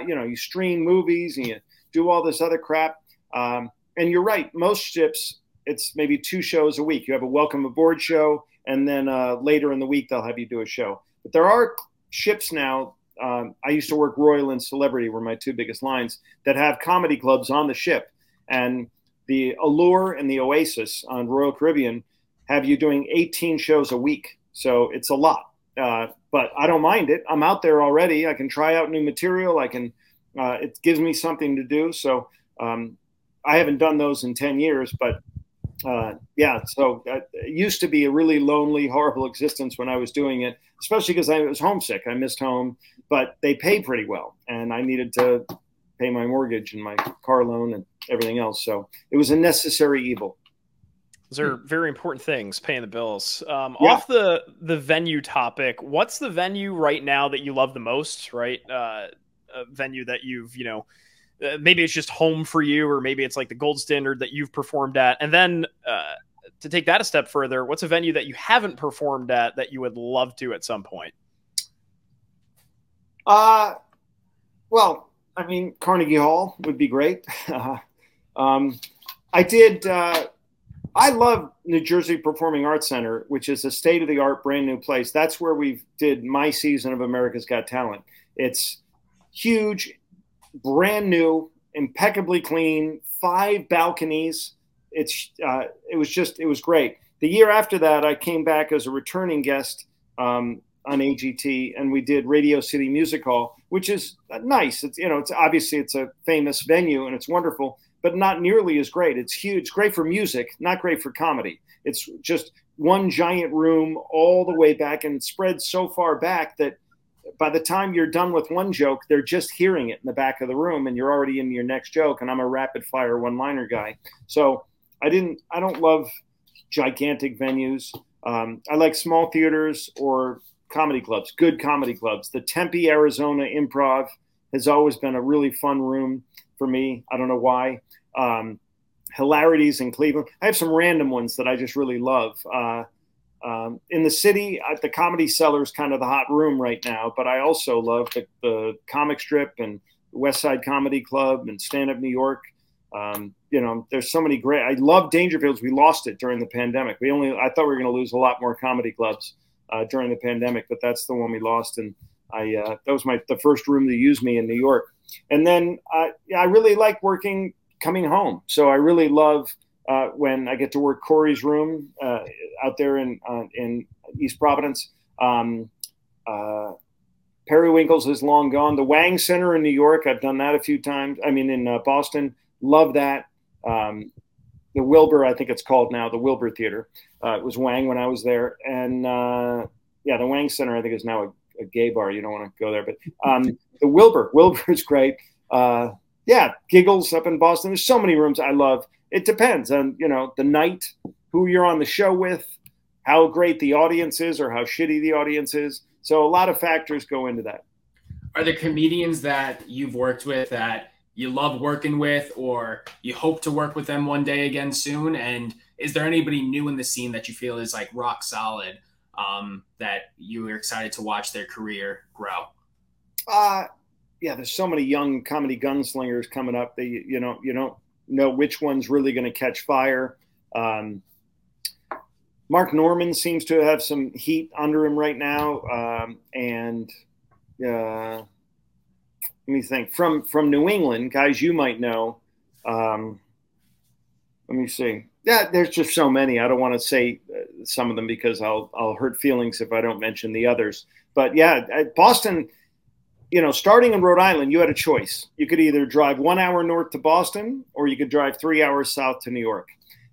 you know you stream movies and you do all this other crap. Um, and you're right, most ships it's maybe two shows a week. You have a welcome aboard show, and then uh, later in the week they'll have you do a show. But there are ships now. Um, I used to work Royal and Celebrity were my two biggest lines that have comedy clubs on the ship, and the Allure and the Oasis on Royal Caribbean have you doing 18 shows a week. So it's a lot. uh, but I don't mind it. I'm out there already. I can try out new material. I can. Uh, it gives me something to do. So um, I haven't done those in ten years, but uh, yeah. So uh, it used to be a really lonely, horrible existence when I was doing it, especially because I was homesick. I missed home, but they pay pretty well, and I needed to pay my mortgage and my car loan and everything else. So it was a necessary evil. Those are very important things, paying the bills. Um, yeah. Off the the venue topic, what's the venue right now that you love the most? Right, uh, a venue that you've you know uh, maybe it's just home for you, or maybe it's like the gold standard that you've performed at. And then uh, to take that a step further, what's a venue that you haven't performed at that you would love to at some point? Uh, well, I mean, Carnegie Hall would be great. um, I did. Uh, I love New Jersey Performing Arts Center, which is a state of the art, brand new place. That's where we did my season of America's Got Talent. It's huge, brand new, impeccably clean, five balconies. It's uh, it was just it was great. The year after that, I came back as a returning guest um, on AGT, and we did Radio City Music Hall, which is nice. It's you know it's obviously it's a famous venue and it's wonderful but not nearly as great. It's huge. Great for music, not great for comedy. It's just one giant room all the way back and spread so far back that by the time you're done with one joke, they're just hearing it in the back of the room and you're already in your next joke. And I'm a rapid fire one liner guy. So I didn't, I don't love gigantic venues. Um, I like small theaters or comedy clubs, good comedy clubs. The Tempe, Arizona improv has always been a really fun room for me. I don't know why. Um, hilarities in Cleveland. I have some random ones that I just really love. Uh, um, in the city, the Comedy Cellar is kind of the hot room right now, but I also love the, the comic strip and West Side Comedy Club and Stand Up New York. Um, you know, there's so many great. I love Dangerfields. We lost it during the pandemic. We only I thought we were going to lose a lot more comedy clubs uh, during the pandemic, but that's the one we lost. And I uh, that was my the first room to use me in New York. And then uh, I really like working coming home. So I really love uh, when I get to work Corey's room uh, out there in uh, in East Providence. Um, uh, Periwinkles is long gone. The Wang Center in New York, I've done that a few times. I mean, in uh, Boston, love that. Um, the Wilbur, I think it's called now, the Wilbur Theater. Uh, it was Wang when I was there, and yeah, the Wang Center, I think, is now a a gay bar. You don't want to go there, but um, the Wilbur, Wilbur is great. Uh, yeah, Giggles up in Boston. There's so many rooms I love. It depends on you know the night, who you're on the show with, how great the audience is, or how shitty the audience is. So a lot of factors go into that. Are there comedians that you've worked with that you love working with, or you hope to work with them one day again soon? And is there anybody new in the scene that you feel is like rock solid? um, that you are excited to watch their career grow? Uh, yeah, there's so many young comedy gunslingers coming up. They, you know, you don't know which one's really going to catch fire. Um, Mark Normand seems to have some heat under him right now, um, and uh, let me think. From from New England, guys, you might know. Um, let me see yeah, there's just so many. I don't want to say uh, some of them because I'll I'll hurt feelings if I don't mention the others. But yeah, Boston, you know, starting in Rhode Island, you had a choice. You could either drive one hour north to Boston, or you could drive three hours south to New York.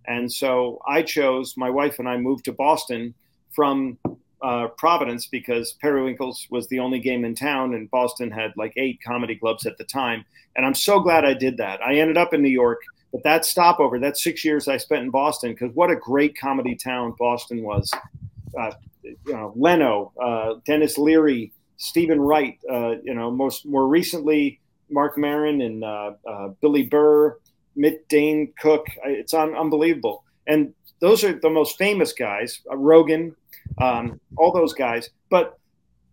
And so I chose. My wife and I moved to Boston from uh, Providence because Periwinkles was the only game in town, and Boston had like eight comedy clubs at the time. And I'm so glad I did that. I ended up in New York but that stopover, that six years I spent in Boston, because what a great comedy town Boston was. Uh, you know, Leno, uh, Denis Leary, Steven Wright. Uh, you know, most more recently, Marc Maron and uh, uh, Billy Burr, Mitt Dane Cook. It's un- unbelievable. And those are the most famous guys. Uh, Rogan, um, all those guys. But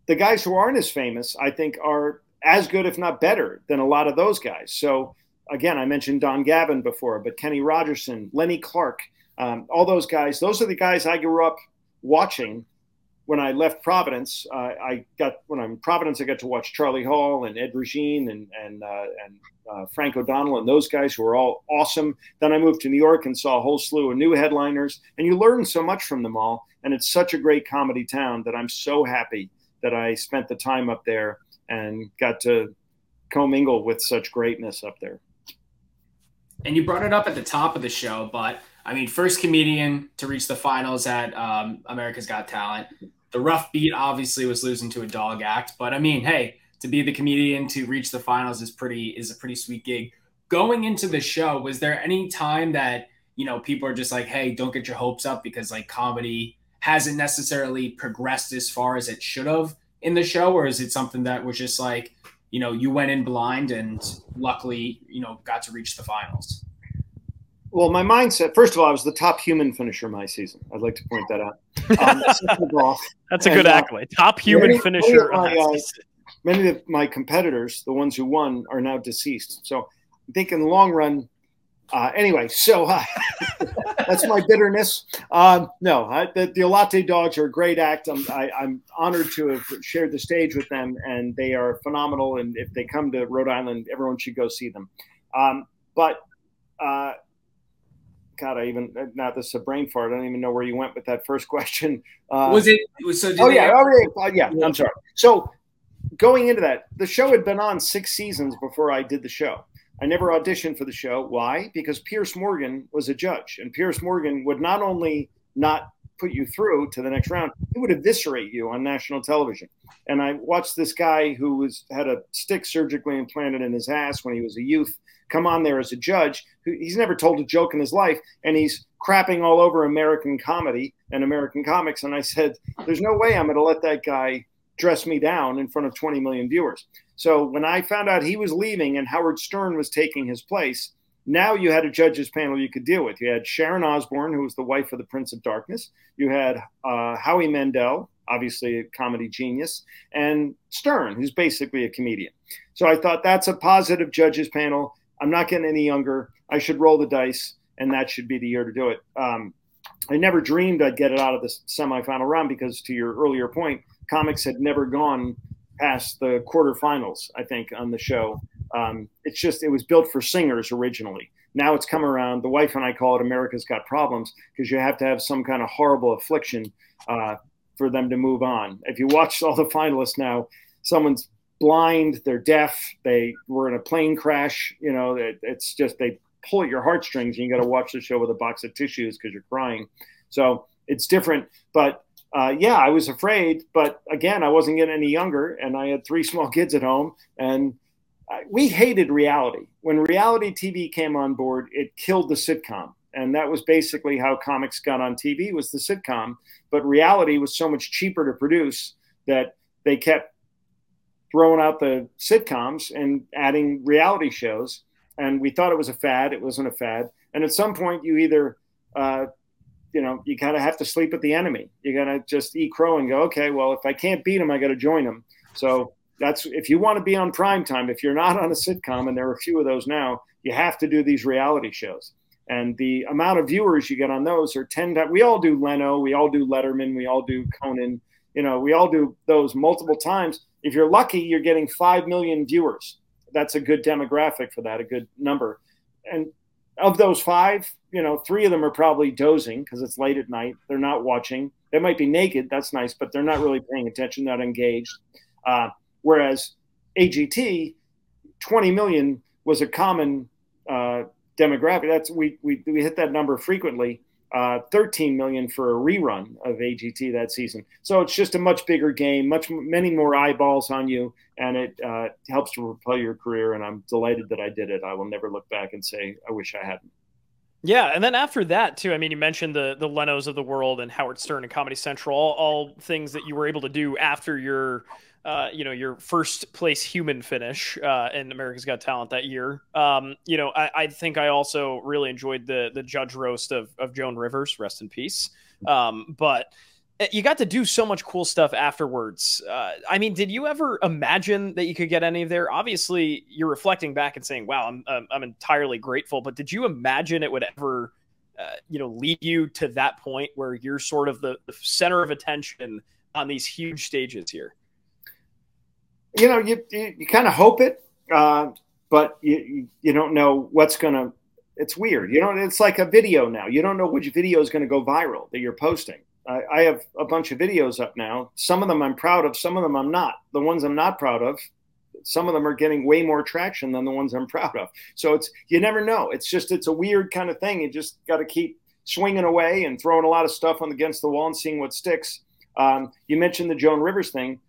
the guys who aren't as famous, I think, are as good, if not better, than a lot of those guys. So again, I mentioned Don Gavin before, but Kenny Rogerson, Lenny Clark, um, all those guys, those are the guys I grew up watching when I left Providence, uh, I got when I'm in Providence, I got to watch Charlie Hall and Ed Regine and and uh, and uh, Frank O'Donnell and those guys who were all awesome. Then I moved to New York and saw a whole slew of new headliners, and you learn so much from them all. And it's such a great comedy town that I'm so happy that I spent the time up there and got to commingle with such greatness up there. And you brought it up at the top of the show, but I mean, first comedian to reach the finals at um, America's Got Talent the rough beat obviously was losing to a dog act, but I mean, hey, to be the comedian to reach the finals is pretty is a pretty sweet gig. Going into the show, was there any time that you know people are just like, hey, don't get your hopes up because like comedy hasn't necessarily progressed as far as it should have in the show, or is it something that was just like, you know, you went in blind and luckily, you know, got to reach the finals? Well, my mindset, first of all, I was the top human finisher my season. I'd like to point that out. Um, That's a good and, uh, accolade. Top human many, finisher. Many of, my, uh, many of my competitors, the ones who won, are now deceased. So I think in the long run, uh, anyway, so uh, that's my bitterness. Um, no, I, the, the Olate Dogs are a great act. I'm, I, am honored to have shared the stage with them, and they are phenomenal. And if they come to Rhode Island, everyone should go see them. Um, but uh, God, I even now this is a brain fart. I don't even know where you went with that first question. Uh, was it? Was, so oh yeah, oh yeah, yeah. I'm sorry. So going into that, the show had been on six seasons before I did the show. I never auditioned for the show. Why? Because Piers Morgan was a judge, and Piers Morgan would not only not put you through to the next round, he would eviscerate you on national television. And I watched this guy who was had a stick surgically implanted in his ass when he was a youth come on there as a judge. He's never told a joke in his life, and he's crapping all over American comedy and American comics. And I said, "There's no way I'm going to let that guy dress me down in front of 20 million viewers." So when I found out he was leaving and Howard Stern was taking his place, now you had a judges panel you could deal with. You had Sharon Osbourne, who was the wife of the Prince of Darkness. You had uh, Howie Mandel, obviously a comedy genius, and Stern, who's basically a comedian. So I thought that's a positive judges panel. I'm not getting any younger. I should roll the dice, and that should be the year to do it. Um, I never dreamed I'd get it out of the semifinal round because, to your earlier point, comics had never gone past the quarterfinals. I think on the show, um, it's just it was built for singers originally. Now it's come around. The wife and I call it America's Got Problems because you have to have some kind of horrible affliction uh, for them to move on. If you watch all the finalists now, someone's blind, they're deaf, they were in a plane crash. You know, it, it's just they pull at your heartstrings, and you got to watch the show with a box of tissues because you're crying. So it's different, but. Uh, yeah, I was afraid, but again, I wasn't getting any younger, and I had three small kids at home, and I, we hated reality. When reality TV came on board, it killed the sitcom, and that was basically how comics got on TV was the sitcom. But reality was so much cheaper to produce that they kept throwing out the sitcoms and adding reality shows. And we thought it was a fad. It wasn't a fad. And at some point, you either, uh, you know, you kind of have to sleep with the enemy. You got to just eat crow and go, okay, well, if I can't beat them, I got to join them. So that's if you want to be on prime time. If you're not on a sitcom, and there are a few of those now, you have to do these reality shows. And the amount of viewers you get on those are 10 times. We all do Leno, we all do Letterman, we all do Conan, you know, we all do those multiple times if you're lucky, you're getting 5 million viewers. That's a good demographic for that, a good number. And of those five, you know, three of them are probably dozing because it's late at night. They're not watching. They might be naked. That's nice, but they're not really paying attention, not engaged. Uh, whereas AGT, 20 million was a common uh, demographic. That's we, we we hit that number frequently uh, 13 million for a rerun of AGT that season. So it's just a much bigger game, much many more eyeballs on you, and it uh, helps to propel your career. And I'm delighted that I did it. I will never look back and say I wish I hadn't. Yeah, and then after that too. I mean, you mentioned the the Lenos of the world and Howard Stern and Comedy Central, all, all things that you were able to do after your uh, you know, your first place human finish uh, in America's Got Talent that year. Um, you know, I, I, think I also really enjoyed the the judge roast of of Joan Rivers, rest in peace. Um, but eh, you got to do so much cool stuff afterwards. Uh, I mean, did you ever imagine that you could get any of there? Obviously, you're reflecting back and saying, "Wow, I'm I'm, I'm entirely grateful." But did you imagine it would ever, uh, you know, lead you to that point where you're sort of the, the center of attention? on these huge stages here? You know, you you, you kind of hope it, uh, but you you don't know what's to. It's weird. You know, it's like a video now. You don't know which video is going to go viral that you're posting. I, I have a bunch of videos up now. Some of them I'm proud of. Some of them I'm not. The ones I'm not proud of, some of them are getting way more traction than the ones I'm proud of. So it's you never know. It's just it's a weird kind of thing. You just got to keep swinging away and throwing a lot of stuff on against the wall and seeing what sticks. Um, you mentioned the Joan Rivers thing.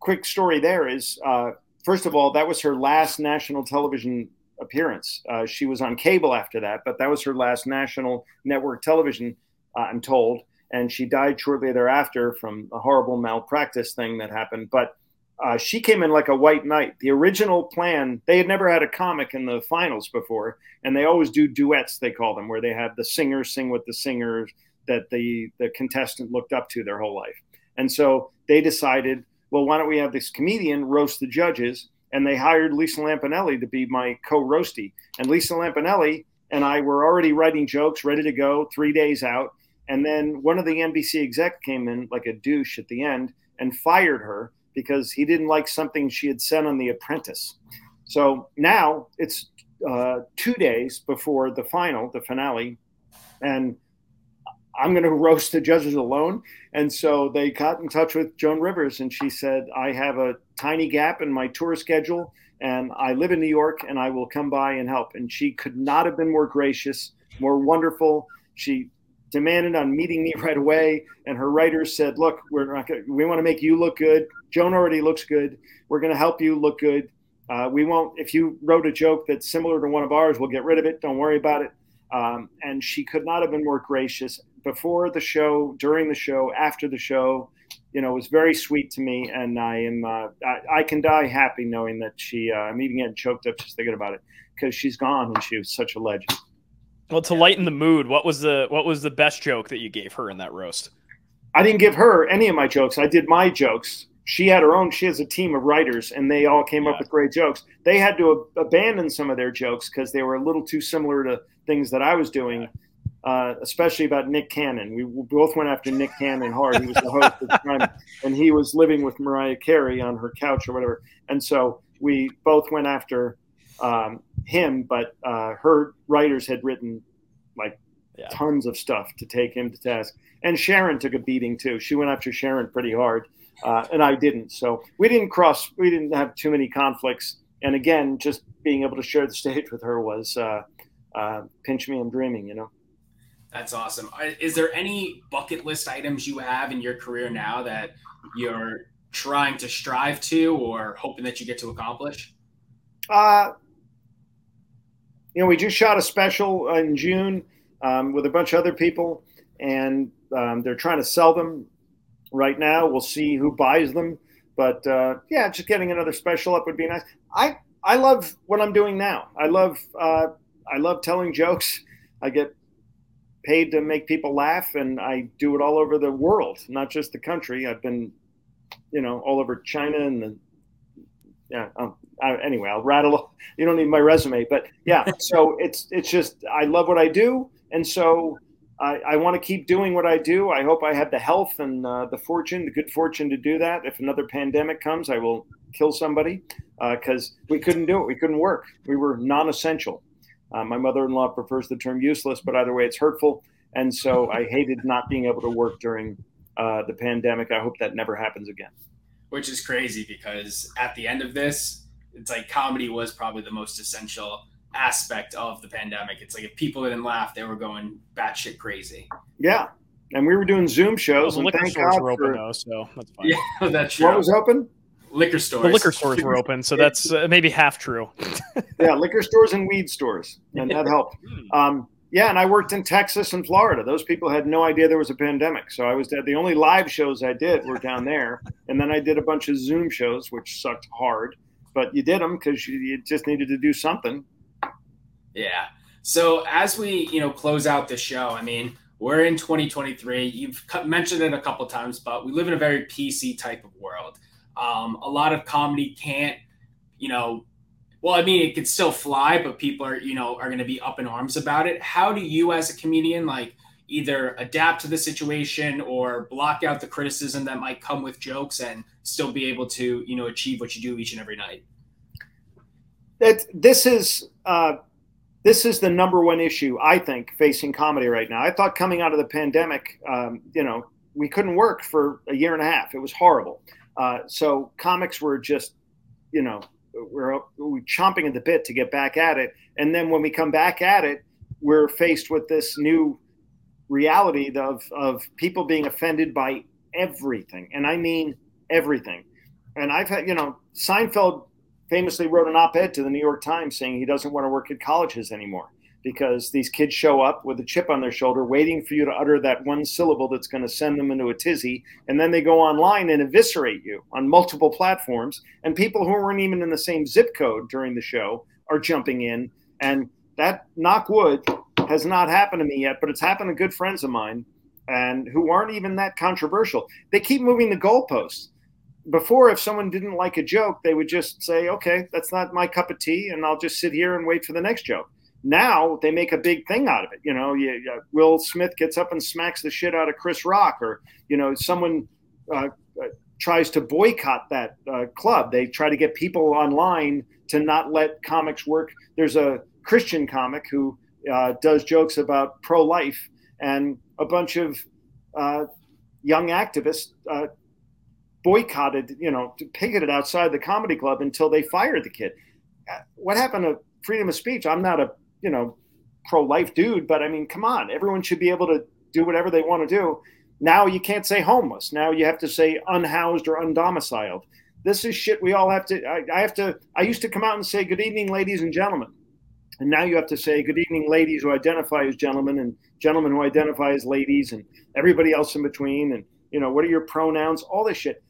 Quick story there is uh, first of all that was her last national television appearance. Uh, she was on cable after that, but that was her last national network television. Uh, I'm told, and she died shortly thereafter from a horrible malpractice thing that happened. But uh, she came in like a white knight. The original plan, they had never had a comic in the finals before, and they always do duets, they call them, where they have the singer sing with the singer that the, the contestant looked up to their whole life. And so they decided, well, why don't we have this comedian roast the judges? And they hired Lisa Lampanelli to be my co roasty. And Lisa Lampanelli and I were already writing jokes, ready to go, three days out. And then one of the NBC exec came in like a douche at the end and fired her because he didn't like something she had said on The Apprentice. So now it's uh, two days before the final, the finale, and I'm going to roast the judges alone. And so they got in touch with Joan Rivers, and she said, I have a tiny gap in my tour schedule, and I live in New York, and I will come by and help. And she could not have been more gracious, more wonderful. She demanded on meeting me right away. And her writers said, "Look, we're not gonna, we want to make you look good. Joan already looks good. We're going to help you look good. Uh, we won't. If you wrote a joke that's similar to one of ours, we'll get rid of it. Don't worry about it." Um, and she could not have been more gracious before the show, during the show, after the show. You know, it was very sweet to me, and I am uh, I, I, can die happy knowing that she. Uh, I'm even getting choked up just thinking about it because she's gone and she was such a legend. Well, to lighten the mood, what was the what was the best joke that you gave her in that roast? I didn't give her any of my jokes. I did my jokes. She had her own. She has a team of writers, and they all came yeah. up with great jokes. They had to ab- abandon some of their jokes because they were a little too similar to things that I was doing, uh, especially about Nick Cannon. We both went after Nick Cannon hard. He was the host at the time, and he was living with Mariah Carey on her couch or whatever. And so we both went after um, him, but uh, her writers had written like yeah. tons of stuff to take him to task. And Sharon took a beating too. She went after Sharon pretty hard, uh, and I didn't. So we didn't cross. We didn't have too many conflicts. And again, just being able to share the stage with her was uh, uh pinch me, I'm dreaming. You know. That's awesome. Is there any bucket list items you have in your career now that you're trying to strive to or hoping that you get to accomplish? Uh, you know, we just shot a special in June um, with a bunch of other people, and um, they're trying to sell them right now. We'll see who buys them, but uh, yeah, just getting another special up would be nice. I I love what I'm doing now. I love uh, I love telling jokes. I get paid to make people laugh, and I do it all over the world, not just the country. I've been, you know, all over China and the yeah. Um, I, anyway, I'll rattle. You don't need my resume, but yeah. So it's it's just I love what I do, and so I, I want to keep doing what I do. I hope I have the health and uh, the fortune, the good fortune to do that. If another pandemic comes, I will kill somebody because uh, we couldn't do it. We couldn't work. We were non-essential. Uh, my mother-in-law prefers the term useless, but either way, it's hurtful. And so I hated not being able to work during uh, the pandemic. I hope that never happens again which is crazy because at the end of this, it's like comedy was probably the most essential aspect of the pandemic. It's like if people didn't laugh, they were going batshit crazy. Yeah, and we were doing Zoom shows. Well, the liquor stores God were open though, so that's fine. Yeah, that's true. What was open? Liquor stores. The liquor stores were open, so that's uh, maybe half true. yeah, liquor stores and weed stores, and that helped. Hmm. Um, yeah, and I worked in Texas and Florida. Those people had no idea there was a pandemic. So I was the only live shows I did were down there, and then I did a bunch of Zoom shows, which sucked hard. But you did them because you, you just needed to do something. Yeah. So as we you know close out the show, I mean we're in 2023. You've mentioned it a couple times, but we live in a very PC type of world. Um, a lot of comedy can't you know well, I mean, it could still fly, but people are, you know, are going to be up in arms about it. How do you, as a comedian, like, either adapt to the situation or block out the criticism that might come with jokes and still be able to you know achieve what you do each and every night that this is uh, this is the number one issue I think facing comedy right now. I thought coming out of the pandemic, um, you know, we couldn't work for a year and a half. It was horrible. Uh, so comics were just, you know, we're, we're chomping at the bit to get back at it. And then when we come back at it, we're faced with this new reality of of people being offended by everything, and I mean everything. And I've had, you know, Seinfeld famously wrote an op-ed to the New York Times saying he doesn't want to work at colleges anymore because these kids show up with a chip on their shoulder waiting for you to utter that one syllable that's going to send them into a tizzy and then they go online and eviscerate you on multiple platforms and people who weren't even in the same zip code during the show are jumping in and that knock wood has not happened to me yet but it's happened to good friends of mine and who aren't even that controversial. They keep moving the goalposts. Before if someone didn't like a joke they would just say okay that's not my cup of tea and i'll just sit here and wait for the next joke now they make a big thing out of it you know you, uh, will smith gets up and smacks the shit out of chris rock or you know someone uh, uh, tries to boycott that uh, club they try to get people online to not let comics work there's a christian comic who uh, does jokes about pro-life and a bunch of uh, young activists boycotted, you know, picketed outside the comedy club until they fired the kid. What happened to freedom of speech? I'm not a, you know, pro life dude, but I mean, come on, everyone should be able to do whatever they want to do. Now you can't say homeless. Now you have to say unhoused or undomiciled. This is shit we all have to. I, I have to. I used to come out and say, Good evening, ladies and gentlemen. And now you have to say, Good evening, ladies who identify as gentlemen and gentlemen who identify as ladies and everybody else in between. And, you know, what are your pronouns? All this shit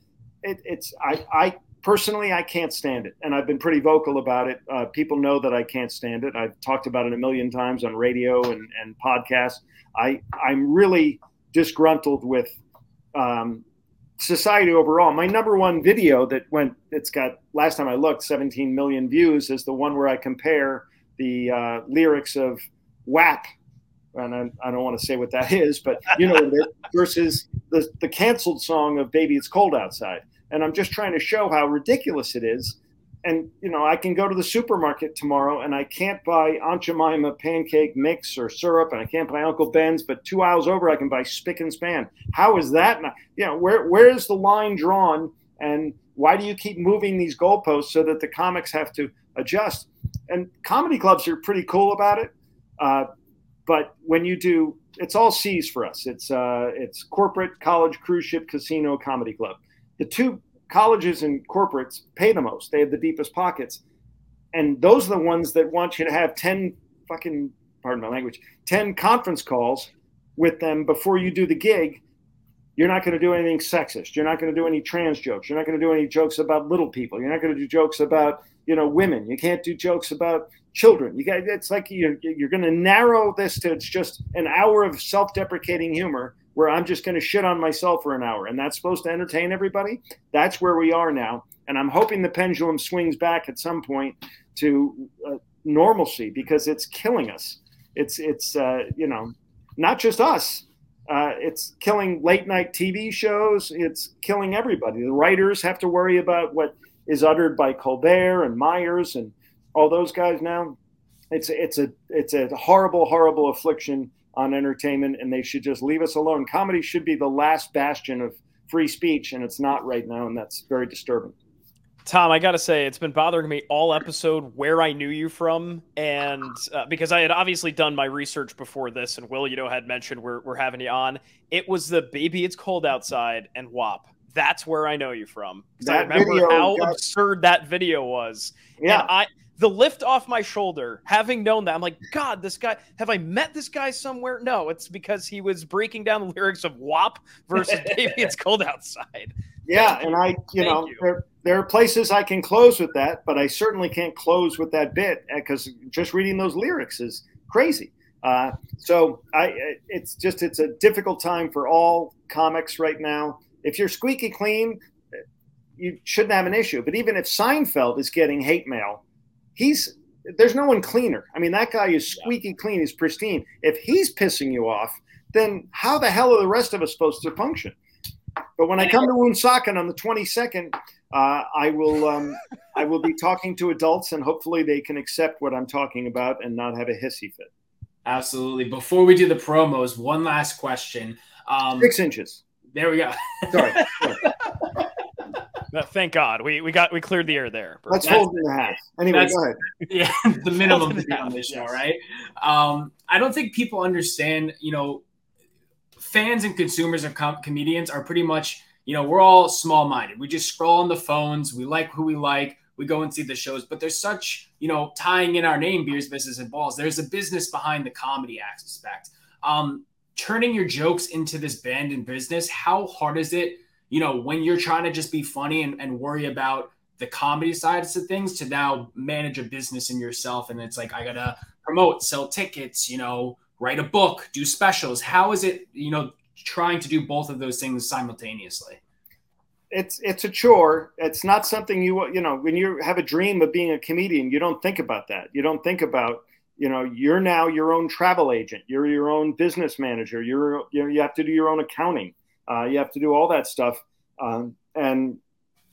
it, it's I, I personally I can't stand it, and I've been pretty vocal about it. Uh, people know that I can't stand it. I've talked about it a million times on radio and, and podcasts. I I'm really disgruntled with um, society overall. My number one video that went it's got last time I looked 17 million views is the one where I compare the uh, lyrics of WAP. And I, I, don't want to say what that is, but you know, versus the, the canceled song of Baby It's Cold Outside and I'm just trying to show how ridiculous it is. And you know, I can go to the supermarket tomorrow and I can't buy Aunt Jemima pancake mix or syrup, and I can't buy Uncle Ben's, but two aisles over I can buy Spick and Span. How is that? Not, you know, where where is the line drawn? And why do you keep moving these goalposts so that the comics have to adjust? And comedy clubs are pretty cool about it, uh, but when you do, it's all C's for us. It's uh, it's corporate, college, cruise ship, casino, comedy club the two colleges and corporates pay the most. They have the deepest pockets. And those are the ones that want you to have 10 fucking, pardon my language, 10 conference calls with them before you do the gig. You're not going to do anything sexist. You're not going to do any trans jokes. You're not going to do any jokes about little people. You're not going to do jokes about, you know, women. You can't do jokes about children. You got it's like you're, you're going to narrow this to it's just an hour of self-deprecating humor where I'm just going to shit on myself for an hour and that's supposed to entertain everybody. That's where we are now. And I'm hoping the pendulum swings back at some point to uh, normalcy because it's killing us. It's, it's, uh, you know, not just us. Uh, it's killing late night TV shows. It's killing everybody. The writers have to worry about what is uttered by Colbert and Meyers and all those guys now. It's it's a it's a horrible horrible affliction on entertainment and they should just leave us alone. Comedy should be the last bastion of free speech, and it's not right now, and that's very disturbing. Tom, I got to say, it's been bothering me all episode where I knew you from. And uh, because I had obviously done my research before this, and Will, you know, had mentioned we're, we're having you on. It was the Baby It's Cold Outside and WAP. That's where I know you from. I remember how got... absurd that video was. Yeah. And I, the lift off my shoulder, having known that, I'm like, God, this guy, have I met this guy somewhere? No, it's because he was breaking down the lyrics of WAP versus Baby It's Cold Outside. Yeah, and I, you Thank know, you. There, there are places I can close with that, but I certainly can't close with that bit eh, because just reading those lyrics is crazy. Uh, so I, eh, it's just it's a difficult time for all comics right now. If you're squeaky clean, eh, you shouldn't have an issue. But even if Seinfeld is getting hate mail he's there's no one cleaner. I mean, that guy is squeaky clean. He's pristine. If he's pissing you off, then how the hell are the rest of us supposed to function? But when I come to Woonsocket on the 22nd, uh, I will um, I will be talking to adults, and hopefully they can accept what I'm talking about and not have a hissy fit. Absolutely. Before we do the promos, one last question. Um, Six inches. There we go. Sorry. Sorry. thank God we, we got we cleared the air there. Let's hold in the half. Anyway, go ahead. Yeah, the minimum to be on this show, yes. right? Um, I don't think people understand. You know, fans and consumers of com- comedians are pretty much. You know, we're all small minded. We just scroll on the phones. We like who we like. We go and see the shows. But there's such, you know, tying in our name, beers, business, and balls. There's a business behind the comedy aspect. Um, turning your jokes into this band and business. How hard is it? You know, when you're trying to just be funny and, and worry about the comedy sides of things to now manage a business in yourself. And it's like, I got to promote, sell tickets, you know, write a book, do specials. How is it, you know, trying to do both of those things simultaneously? It's it's a chore. It's not something you you know when you have a dream of being a comedian, you don't think about that. You don't think about you know you're now your own travel agent. You're your own business manager. You're you know you have to do your own accounting uh, you have to do all that stuff, um, and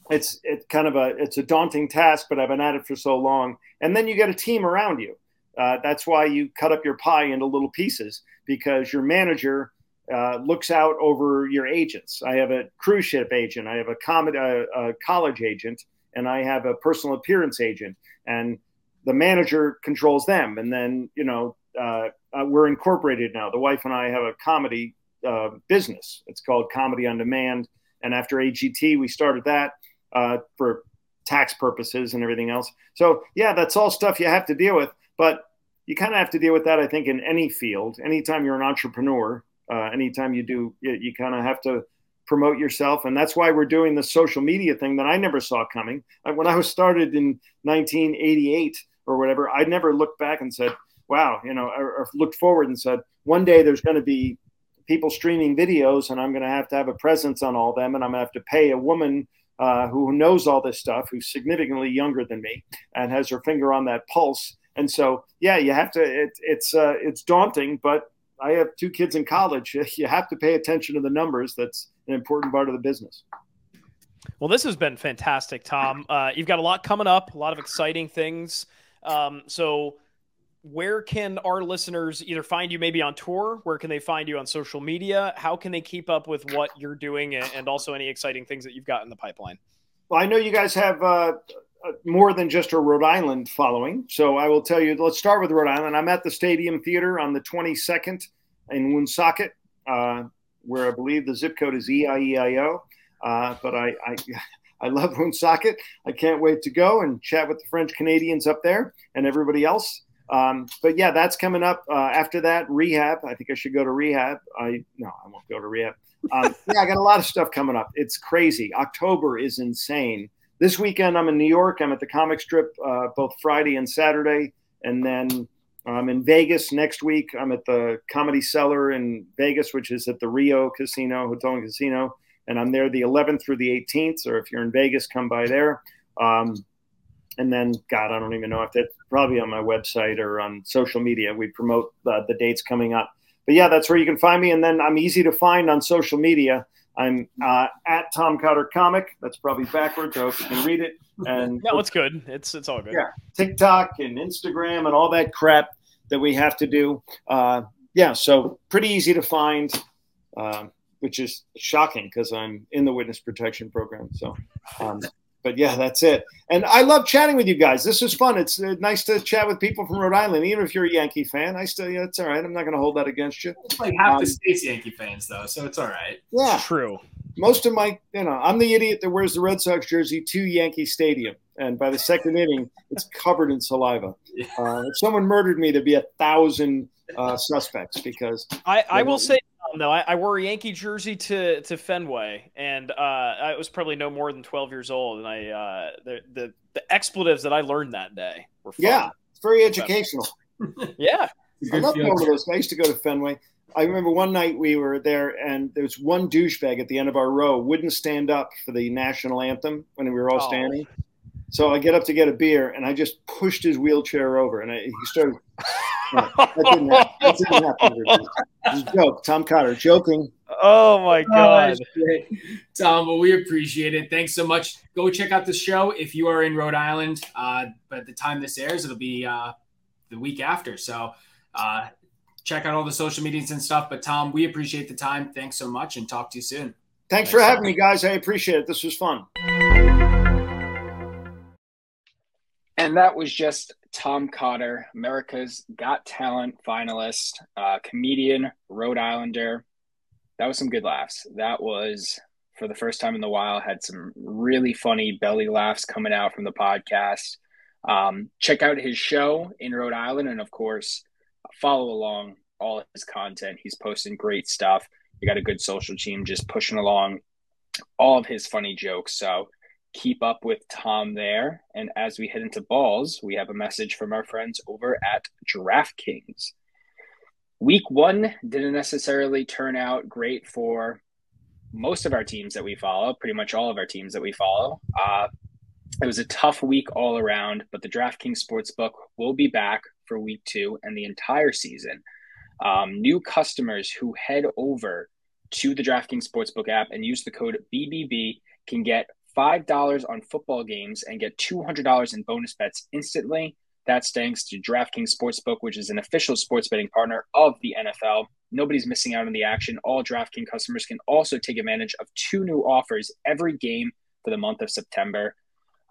it's it's kind of a it's a daunting task. But I've been at it for so long, and then you get a team around you. Uh, that's why you cut up your pie into little pieces because your manager uh, looks out over your agents. I have a cruise ship agent, I have a, com- a, a college agent, and I have a personal appearance agent, and the manager controls them. And then you know uh, uh we're incorporated now. The wife and I have a comedy uh, business. It's called Comedy on Demand. And after AGT, we started that uh, for tax purposes and everything else. So, yeah, that's all stuff you have to deal with. But you kind of have to deal with that, I think, in any field. Anytime you're an entrepreneur, uh, anytime you do, you, you kind of have to promote yourself. And that's why we're doing the social media thing that I never saw coming. When I was started in 1988 or whatever, I never looked back and said, wow, you know, or, or looked forward and said, one day there's going to be people streaming videos, and I'm going to have to have a presence on all them, and I'm going to have to pay a woman uh, who knows all this stuff, who's significantly younger than me, and has her finger on that pulse. And so, yeah, you have to. It, it's uh, it's daunting, but I have two kids in college. You have to pay attention to the numbers. That's an important part of the business. Well, this has been fantastic, Tom. Uh, you've got a lot coming up, a lot of exciting things. Um, so where can our listeners either find you maybe on tour? Where can they find you on social media? How can they keep up with what you're doing and also any exciting things that you've got in the pipeline? Well i know you guys have uh, uh, more than just a rhode island following. So i will tell you let's start with rhode island. I'm at the stadium theater on the 22nd in woonsocket uh, where i believe the zip code is eieio uh, but I, I I love Woonsocket. I can't wait to go and chat with the French Canadians up there and everybody else. Um, but yeah, that's coming up. Uh, after that, rehab. I think I should go to rehab. I no, I won't go to rehab. Um, yeah, I got a lot of stuff coming up. It's crazy. October is insane. This weekend, I'm in New York. I'm at the comic strip uh, both Friday and Saturday, and then I'm in Vegas next week. I'm at the Comedy Cellar in Vegas, which is at the Rio Casino Hotel and Casino, and I'm there the 11th through the 18th. Or if you're in Vegas, come by there. Um, and then God, I don't even know if that's probably on my website or on social media. We promote the, the dates coming up. But yeah, that's where you can find me. And then I'm easy to find on social media. I'm uh, at Tom Cotter Comic. That's probably backwards. I hope you can read it. And no, it's good. It's it's all good. Yeah, TikTok and Instagram and all that crap that we have to do. Uh, yeah, so pretty easy to find, uh, which is shocking because I'm in the witness protection program. So um, but yeah, that's it. And I love chatting with you guys. This is fun. It's uh, nice to chat with people from Rhode Island, even if you're a Yankee fan. I still, yeah, it's all right. I'm not going to hold that against you. It's like half um, the state's Yankee fans, though, so it's all right. Yeah, true. Most of my, you know, I'm the idiot that wears the Red Sox jersey to Yankee Stadium, and by the second inning, it's covered in saliva. Uh, if someone murdered me, there'd be a thousand uh, suspects because I, I will say no, I, I, wore a Yankee jersey to to Fenway, and uh, I was probably no more than twelve years old. And I uh, the, the the expletives that I learned that day were fun. yeah, it's very educational. yeah, I love going to those. I used to go to Fenway. I remember one night we were there, and there was one douchebag at the end of our row wouldn't stand up for the national anthem when we were all oh. standing. So I get up to get a beer, and I just pushed his wheelchair over, and I, he started that didn't happen. That didn't happen. It was a joke. Tom Cotter joking. Oh my god, oh, Tom! Well, we appreciate it. Thanks so much. Go check out the show if you are in Rhode Island. Uh, but at the time this airs, it'll be uh, the week after. So uh, check out all the social medias and stuff. But Tom, we appreciate the time. Thanks so much, and talk to you soon. Thanks, Thanks for having me, guys. I appreciate it. This was fun. And that was just Tom Cotter, America's Got Talent finalist, uh, comedian, Rhode Islander. That was some good laughs. That was for the first time in a while. Had some really funny belly laughs coming out from the podcast. Um, check out his show in Rhode Island, and of course, follow along all his content. He's posting great stuff. You got a good social team just pushing along all of his funny jokes. So keep up with Tom there. And as we head into balls, we have a message from our friends over at DraftKings. Week one didn't necessarily turn out great for most of our teams that we follow, pretty much all of our teams that we follow. Uh, it was a tough week all around, but the DraftKings Sportsbook will be back for week two and the entire season. Um, new customers who head over to the DraftKings Sportsbook app and use the code BBB can get $5 on football games and get $200 in bonus bets instantly. That's thanks to DraftKings Sportsbook, which is an official sports betting partner of the NFL. Nobody's missing out on the action. All DraftKings customers can also take advantage of two new offers every game for the month of September.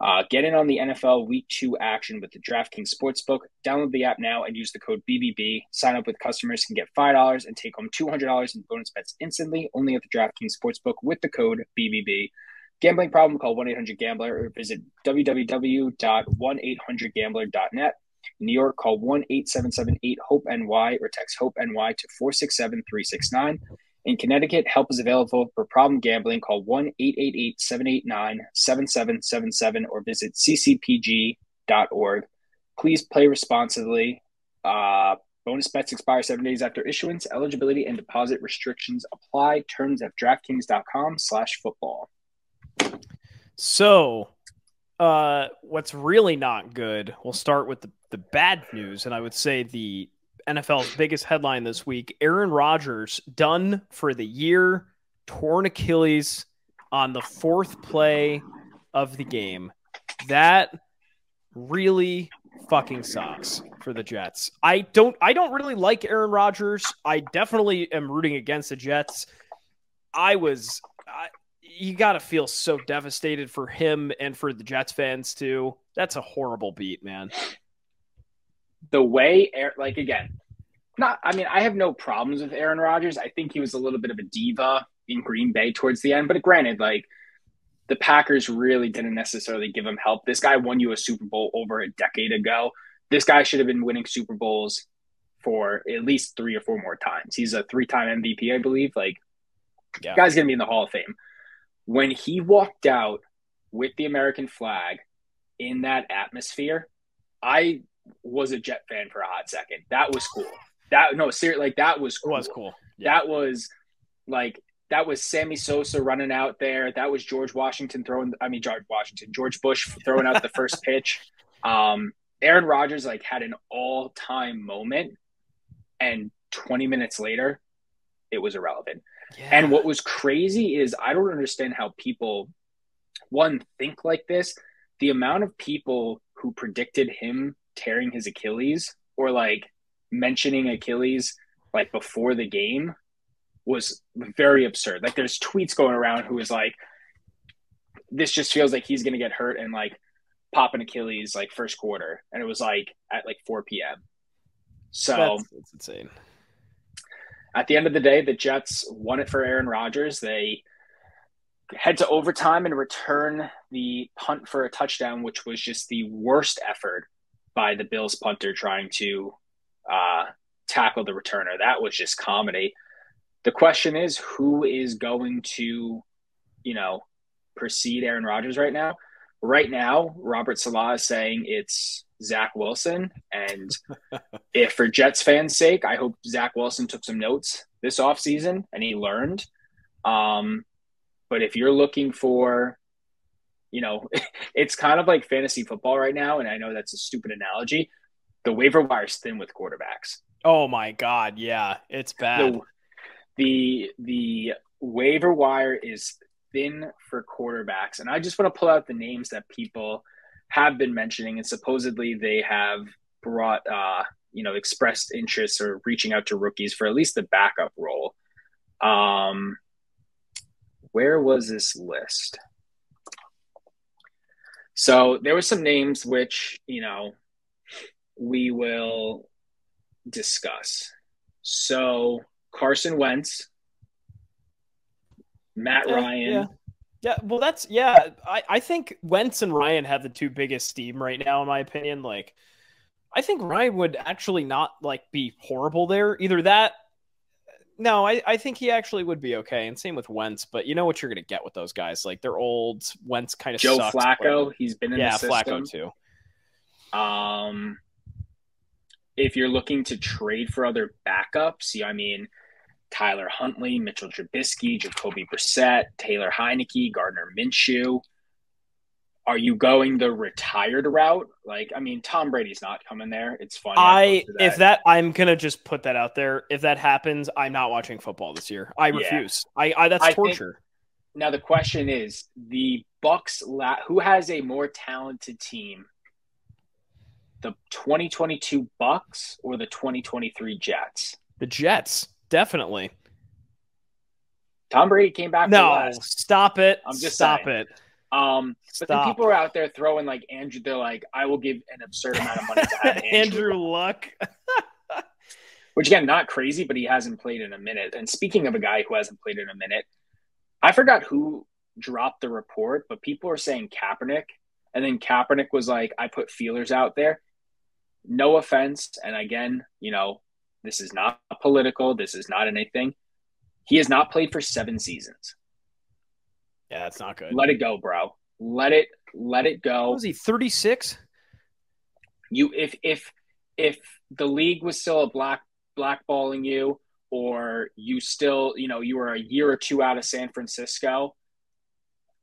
Uh, get in on the NFL Week 2 action with the DraftKings Sportsbook. Download the app now and use the code BBB. Sign up with customers can get $5 and take home $200 in bonus bets instantly only at the DraftKings Sportsbook with the code BBB. Gambling problem, call 1 800 Gambler or visit www.1800Gambler.net. In New York, call 1 877 HOPE NY or text HOPE NY to 467 369. In Connecticut, help is available for problem gambling. Call 1 888 789 7777 or visit ccpg.org. Please play responsibly. Uh, bonus bets expire seven days after issuance. Eligibility and deposit restrictions apply. Terms at DraftKings.com slash football. So, uh, what's really not good, we'll start with the, the bad news. And I would say the NFL's biggest headline this week Aaron Rodgers done for the year, torn Achilles on the fourth play of the game. That really fucking sucks for the Jets. I don't I don't really like Aaron Rodgers. I definitely am rooting against the Jets. I was you got to feel so devastated for him and for the Jets fans too. That's a horrible beat, man the way, like again, not. I mean, I have no problems with Aaron Rodgers. I think he was a little bit of a diva in Green Bay towards the end, but granted, like the Packers really didn't necessarily give him help. This guy won you a Super Bowl over a decade ago. This guy should have been winning Super Bowls for at least three or four more times. He's a three-time MVP, I believe. Like, yeah. guy's gonna be in the Hall of Fame. When he walked out with the American flag in that atmosphere, I was a Jet fan for a hot second. That was cool. That no, seriously, like that was cool. It was cool. Yeah. That was like that was Sammy Sosa running out there. That was George Washington throwing. I mean, George Washington, George Bush throwing out the first pitch. Um, Aaron Rodgers like had an all time moment, and 20 minutes later, it was irrelevant. Yeah. And what was crazy is I don't understand how people one think like this. The amount of people who predicted him tearing his Achilles or like mentioning Achilles like before the game was very absurd. Like there's tweets going around who is like, this just feels like he's gonna get hurt and like pop an Achilles like first quarter, and it was like at like 4 p.m. So that's, that's insane. At the end of the day, the Jets won it for Aaron Rodgers. They head to overtime and return the punt for a touchdown, which was just the worst effort by the Bills punter trying to uh, tackle the returner. That was just comedy. The question is, who is going to, you know, precede Aaron Rodgers right now? Right now, Robert Saleh is saying it's Zach Wilson. And if for Jets fans' sake, I hope Zach Wilson took some notes this offseason and he learned. Um, but if you're looking for you know, it's kind of like fantasy football right now. And I know that's a stupid analogy, the waiver wire is thin with quarterbacks. Oh my god, yeah, it's bad. The, the the waiver wire is thin for quarterbacks, and I just want to pull out the names that people have been mentioning, and supposedly they have brought, uh, you know, expressed interest or reaching out to rookies for at least the backup role. Um, where was this list? So there were some names which you know we will discuss. So Carson Wentz, Matt Yeah, Ryan. yeah. Yeah, well, that's yeah. I, I think Wentz and Ryan have the two biggest steam right now, in my opinion. Like, I think Ryan would actually not like be horrible there. Either that, no, I, I think he actually would be okay. And same with Wentz. But you know what you're gonna get with those guys? Like they're old. Wentz kind of Joe sucks, Flacco, but- he's been in yeah, the system. Flacco too. Um, if you're looking to trade for other backups, yeah, I mean, Tyler Huntley, Mitchell Trubisky, Jacoby Brissett, Taylor Heinicke, Gardner Minshew. Are you going the retired route? Like, I mean, Tom Brady's not coming there. It's funny. I posted if that I'm gonna just put that out there. If that happens, I'm not watching football this year. I Yeah. refuse. I, I that's I think- torture. now the question is the Bucs. La- who has a more talented team? The 2022 Bucs or the 2023 Jets? the Jets, definitely. Tom Brady came back. No, stop it. I'm just stop saying. it. Um, but then people are out there throwing like Andrew. They're like, I will give an absurd amount of money to Andrew. Andrew Luck. Which again, not crazy, but he hasn't played in a minute. And speaking of a guy who hasn't played in a minute, I forgot who dropped the report, but people are saying Kaepernick, and then Kaepernick was like, I put feelers out there. No offense, and again, you know, this is not political. This is not anything. He has not played for seven seasons. Yeah, that's not good. Let it go, bro. Let it let it go. What was he 36? you if if if the league was still a black blackballing you or you still you know you were a year or two out of San Francisco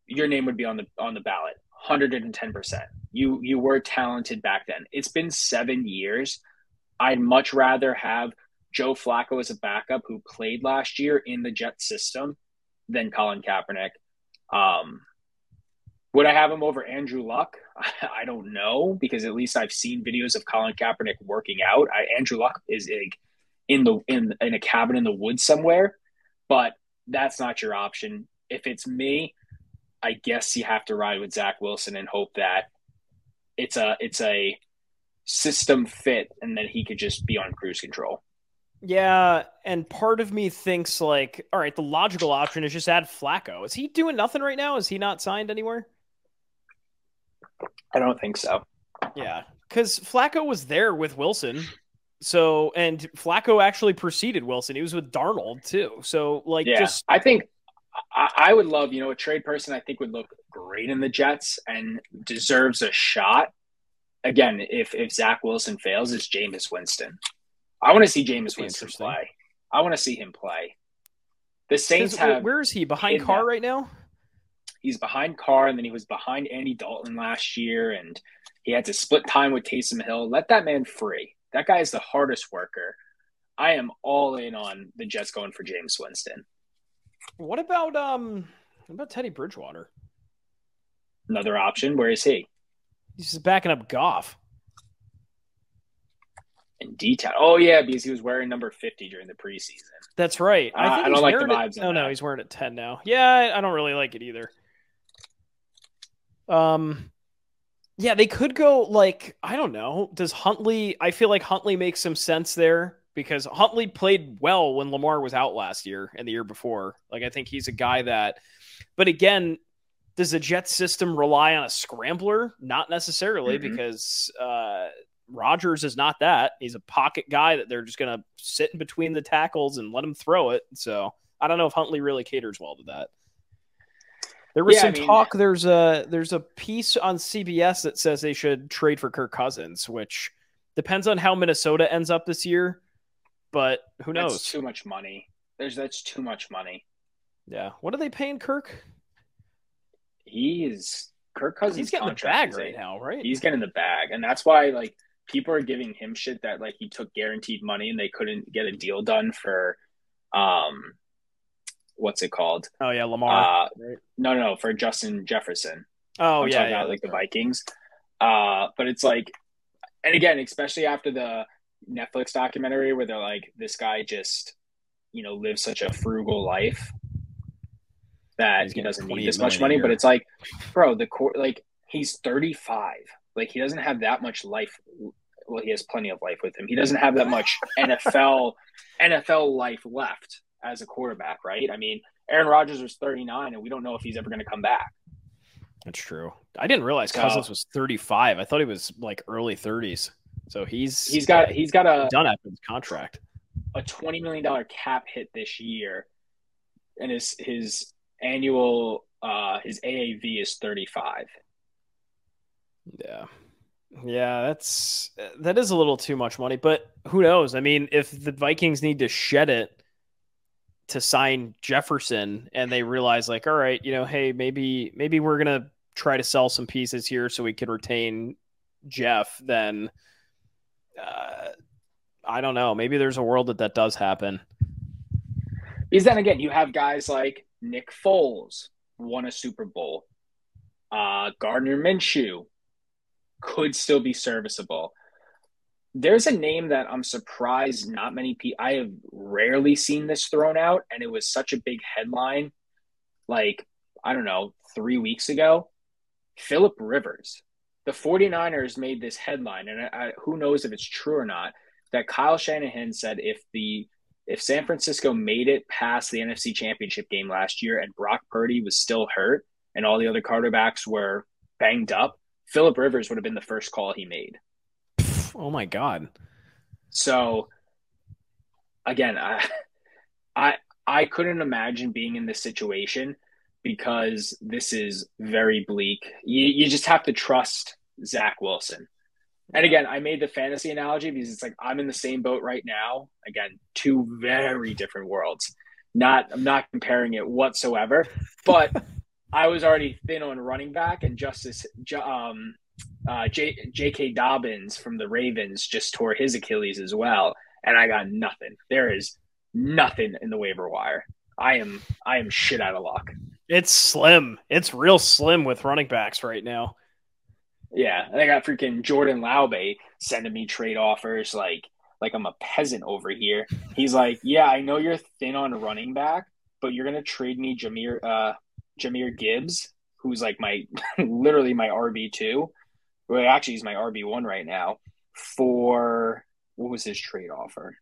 your name would be on the on the ballot 110% you you were talented back then it's been 7 years I'd much rather have Joe Flacco as a backup who played last year in the Jet system than Colin Kaepernick um would I have him over Andrew Luck? I don't know because at least I've seen videos of Colin Kaepernick working out. I, Andrew Luck is like in the in in a cabin in the woods somewhere, but that's not your option. If it's me, I guess you have to ride with Zach Wilson and hope that it's a it's a system fit, and then he could just be on cruise control. Yeah, and part of me thinks like, all right, the logical option is just add Flacco. Is he doing nothing right now? Is he not signed anywhere? I don't think so. Yeah, because Flacco was there with Wilson. So, and Flacco actually preceded Wilson. He was with Darnold too. So, like, yeah, just I think I, I would love, you know, a trade person I think would look great in the Jets and deserves a shot. Again, if if Zach Wilson fails, it's Jameis Winston. I want to see Jameis Winston play. I want to see him play. The Saints have where is he behind Carr right now? he's behind Carr, and then he was behind Andy Dalton last year, and he had to split time with Taysom Hill. Let that man free. That guy is the hardest worker. I am all in on the Jets going for Jameis Winston. What about um? What about Teddy Bridgewater? Another option. Where is he? He's just backing up Goff. In detail. Oh yeah, because he was wearing number fifty during the preseason. That's right. Uh, I don't like the it- vibes on Oh no, he's wearing it ten now. Yeah, I, I don't really like it either. Um, yeah, they could go like I don't know. Does Huntley? I feel like Huntley makes some sense there because Huntley played well when Lamar was out last year and the year before. Like I think he's a guy that. But again, does the Jet system rely on a scrambler? Not necessarily Mhm. because uh, Rodgers is not that. He's a pocket guy that they're just going to sit in between the tackles and let him throw it. So I don't know if Huntley really caters well to that. There was Yeah, I some mean- talk. There's a there's a piece on CBS that says they should trade for Kirk Cousins, which depends on how Minnesota ends up this year. But who knows? That's too much money. There's that's too much money. yeah. What are they paying Kirk? He is Kirk Cousins. He's getting the bag right now, right? He's getting the bag, and that's why like people are giving him shit that like he took guaranteed money and they couldn't get a deal done for um what's it called? Oh yeah, Lamar. Uh, no, no, no, for Justin Jefferson. oh I'm yeah, yeah. about like the Vikings. Uh, but it's like, and again, especially after the Netflix documentary where they're like, this guy just, you know, lives such a frugal life that He's he doesn't need this much money. But it's like, bro, the core, like he's 35. Like he doesn't have that much life. Well, he has plenty of life with him. He doesn't have that much NFL NFL life left as a quarterback, right? I mean, Aaron Rodgers was 39, and we don't know if he's ever going to come back. That's true. I didn't realize So- Cousins was 35. I thought he was like early 30s. So he's He's got he's got a done after his contract. a twenty million dollar cap hit this year, and his his annual uh his AAV is thirty five. Yeah. Yeah, that's that is a little too much money, but who knows? I mean, if the Vikings need to shed it to sign Jefferson and they realize like, all right, you know, hey, maybe maybe we're going to try to sell some pieces here so we can retain Jeff, then uh, I don't know. Maybe there's a world that that does happen. Because then again, you have guys like Nick Foles won a Super Bowl, uh, Gardner Minshew could still be serviceable. There's a name that I'm surprised not many people. I have rarely seen this thrown out, and it was such a big headline. Like I don't know, three weeks ago, Philip Rivers. The 49ers made this headline, and I, I, who knows if it's true or not, that Kyle Shanahan said if the if San Francisco made it past the NFC Championship game last year and Brock Purdy was still hurt and all the other quarterbacks were banged up, Philip Rivers would have been the first call he made. Oh my god. So again, I I I couldn't imagine being in this situation because this is very bleak. You you just have to trust Zach Wilson. And again, I made the fantasy analogy because it's like I'm in the same boat right now. Again, two very different worlds. Not I'm not comparing it whatsoever, but I was already thin on running back and Justice um uh, J- J.K. Dobbins from the Ravens just tore his Achilles as well, and I got nothing. There is nothing in the waiver wire. I am I am shit out of luck. It's slim. It's real slim with running backs right now. Yeah, and I got freaking Jordan Laube sending me trade offers like like I'm a peasant over here. He's like, "Yeah, I know you're thin on running back, but you're gonna trade me Jahmyr uh, Jahmyr Gibbs, who's like my literally my RB two. Well, actually, he's my RB one right now. For what was his trade offer?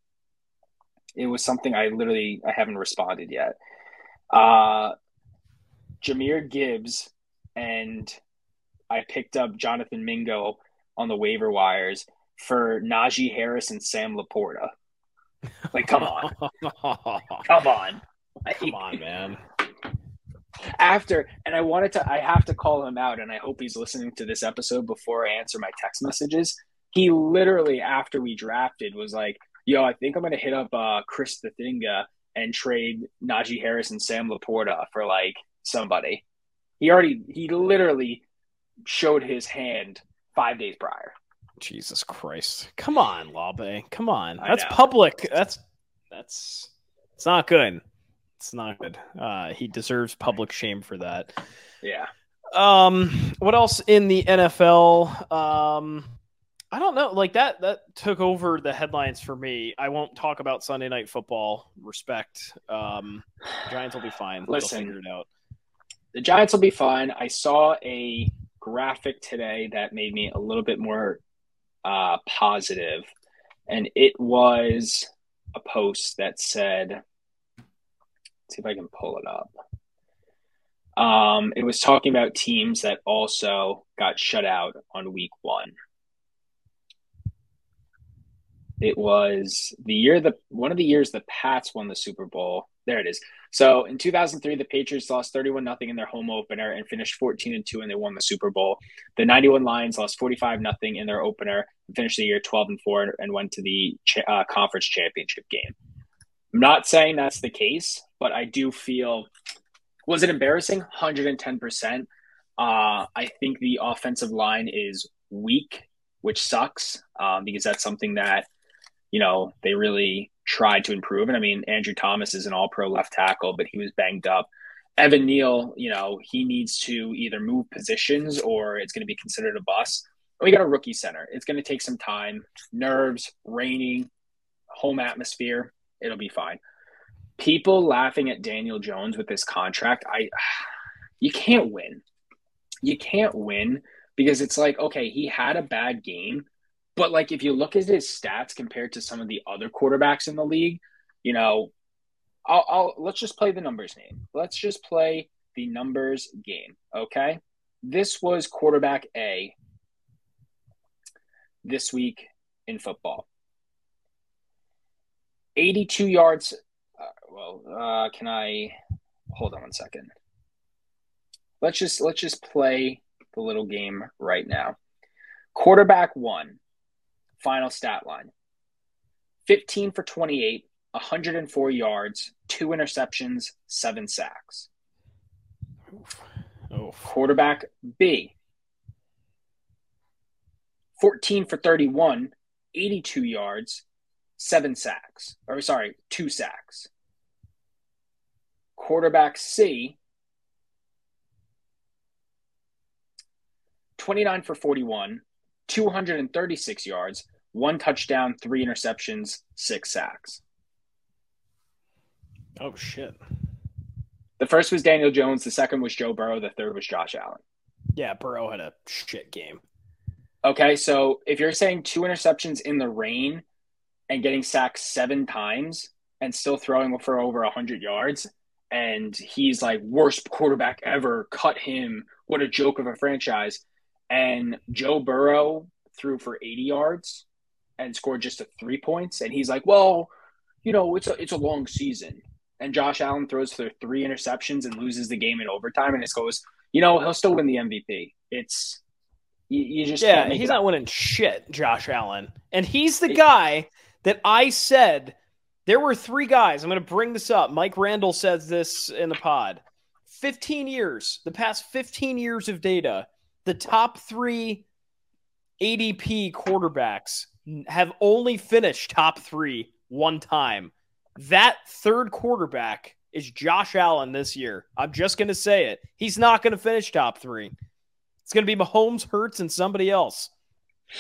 It was something I literally I haven't responded yet. Uh, Jahmyr Gibbs and I picked up Jonathan Mingo on the waiver wires for Najee Harris and Sam LaPorta. Like, come on, come on, Like, Come on, man. After, and I wanted to, I have to call him out, and I hope he's listening to this episode before I answer my text messages. He literally, after we drafted, was like, "Yo, I think I'm gonna hit up uh, Chris Thinga and trade Najee Harris and Sam LaPorta for like somebody." He already, he literally showed his hand five days prior. Jesus Christ. Come on, Labe. Come on. That's public. That's that's it's not good. It's not good. Uh he deserves public shame for that. Yeah. Um what else in the NFL? Um I don't know. Like that that took over the headlines for me. I won't talk about Sunday night football. Respect. Um Giants will be fine. They'll Listen. figure it out. the Giants will be fine. I saw a graphic today that made me a little bit more uh, positive, and it was a post that said, let's see if I can pull it up. Um, it was talking about teams that also got shut out on week one. It was the year the one of the years the Pats won the Super Bowl. There it is. So in 2003, the Patriots lost 31 nothing in their home opener and finished 14 and 2 and they won the Super Bowl. The 91 Lions lost 45 nothing in their opener and finished the year 12 and 4 and went to the uh, conference championship game. I'm not saying that's the case, but I do feel was it embarrassing? 110%. Uh, I think the offensive line is weak which sucks um, because that's something that you know they really tried to improve. And I mean, Andrew Thomas is an All Pro left tackle, but he was banged up. Evan Neal, you know, he needs to either move positions or it's going to be considered a bust. We got a rookie center. It's going to take some time, nerves, raining, home atmosphere. It'll be fine. People laughing at Daniel Jones with this contract, I you can't win. You can't win because it's like, okay, he had a bad game, but like if you look at his stats compared to some of the other quarterbacks in the league, you know, I'll, I'll let's just play the numbers game. Let's just play the numbers game. Okay. This was quarterback A this week in football. 82 yards. Uh, well, uh, can I hold on one second? Let's just let's just play the little game right now. Quarterback one, final stat line: 15 for 28, 104 yards, two interceptions, seven sacks. Oh. Quarterback B, 14 for 31, 82 yards, seven sacks. Or sorry, two sacks. Quarterback C, 29 for 41, 236 yards, one touchdown, three interceptions, six sacks. Oh, shit. The first was Daniel Jones. The second was Joe Burrow. The third was Josh Allen. Yeah, Burrow had a shit game. Okay, so if you're saying two interceptions in the rain and getting sacked seven times and still throwing for over 100 yards, and he's like, worst quarterback ever, cut him, what a joke of a franchise. And Joe Burrow threw for 80 yards and scored just a three points. And he's like, well, you know, it's a, it's a long season. And Josh Allen throws for three interceptions and loses the game in overtime. And it goes, you know, he'll still win the MVP. It's, you, you just yeah, he's not winning shit, Josh Allen, and he's the guy that I said there were three guys. I'm going to bring this up. Mike Randall says this in the pod. 15 years, the past 15 years of data, the top three ADP quarterbacks have only finished top three one time. That third quarterback is Josh Allen this year. I'm just going to say it. He's not going to finish top three. It's going to be Mahomes, Hurts, and somebody else.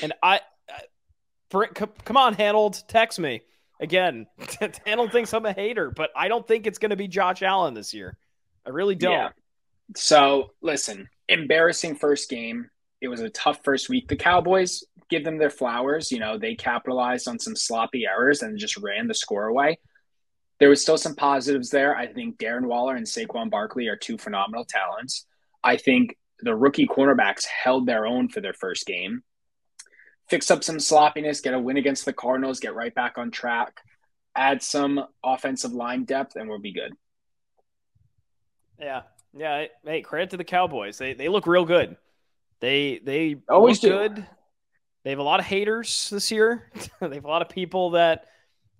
And I, I come on, Hanold, text me again. Hanold thinks I'm a hater, but I don't think it's going to be Josh Allen this year. I really don't. Yeah. So listen, embarrassing first game. It was a tough first week. The Cowboys give them their flowers. You know, they capitalized on some sloppy errors and just ran the score away. There was still some positives there. I think Darren Waller and Saquon Barkley are two phenomenal talents. I think the rookie cornerbacks held their own for their first game. Fix up some sloppiness, get a win against the Cardinals, get right back on track, add some offensive line depth, and we'll be good. Yeah, yeah. Hey, credit to the Cowboys. They they look real good. They they always do. good. They have a lot of haters this year. they have a lot of people that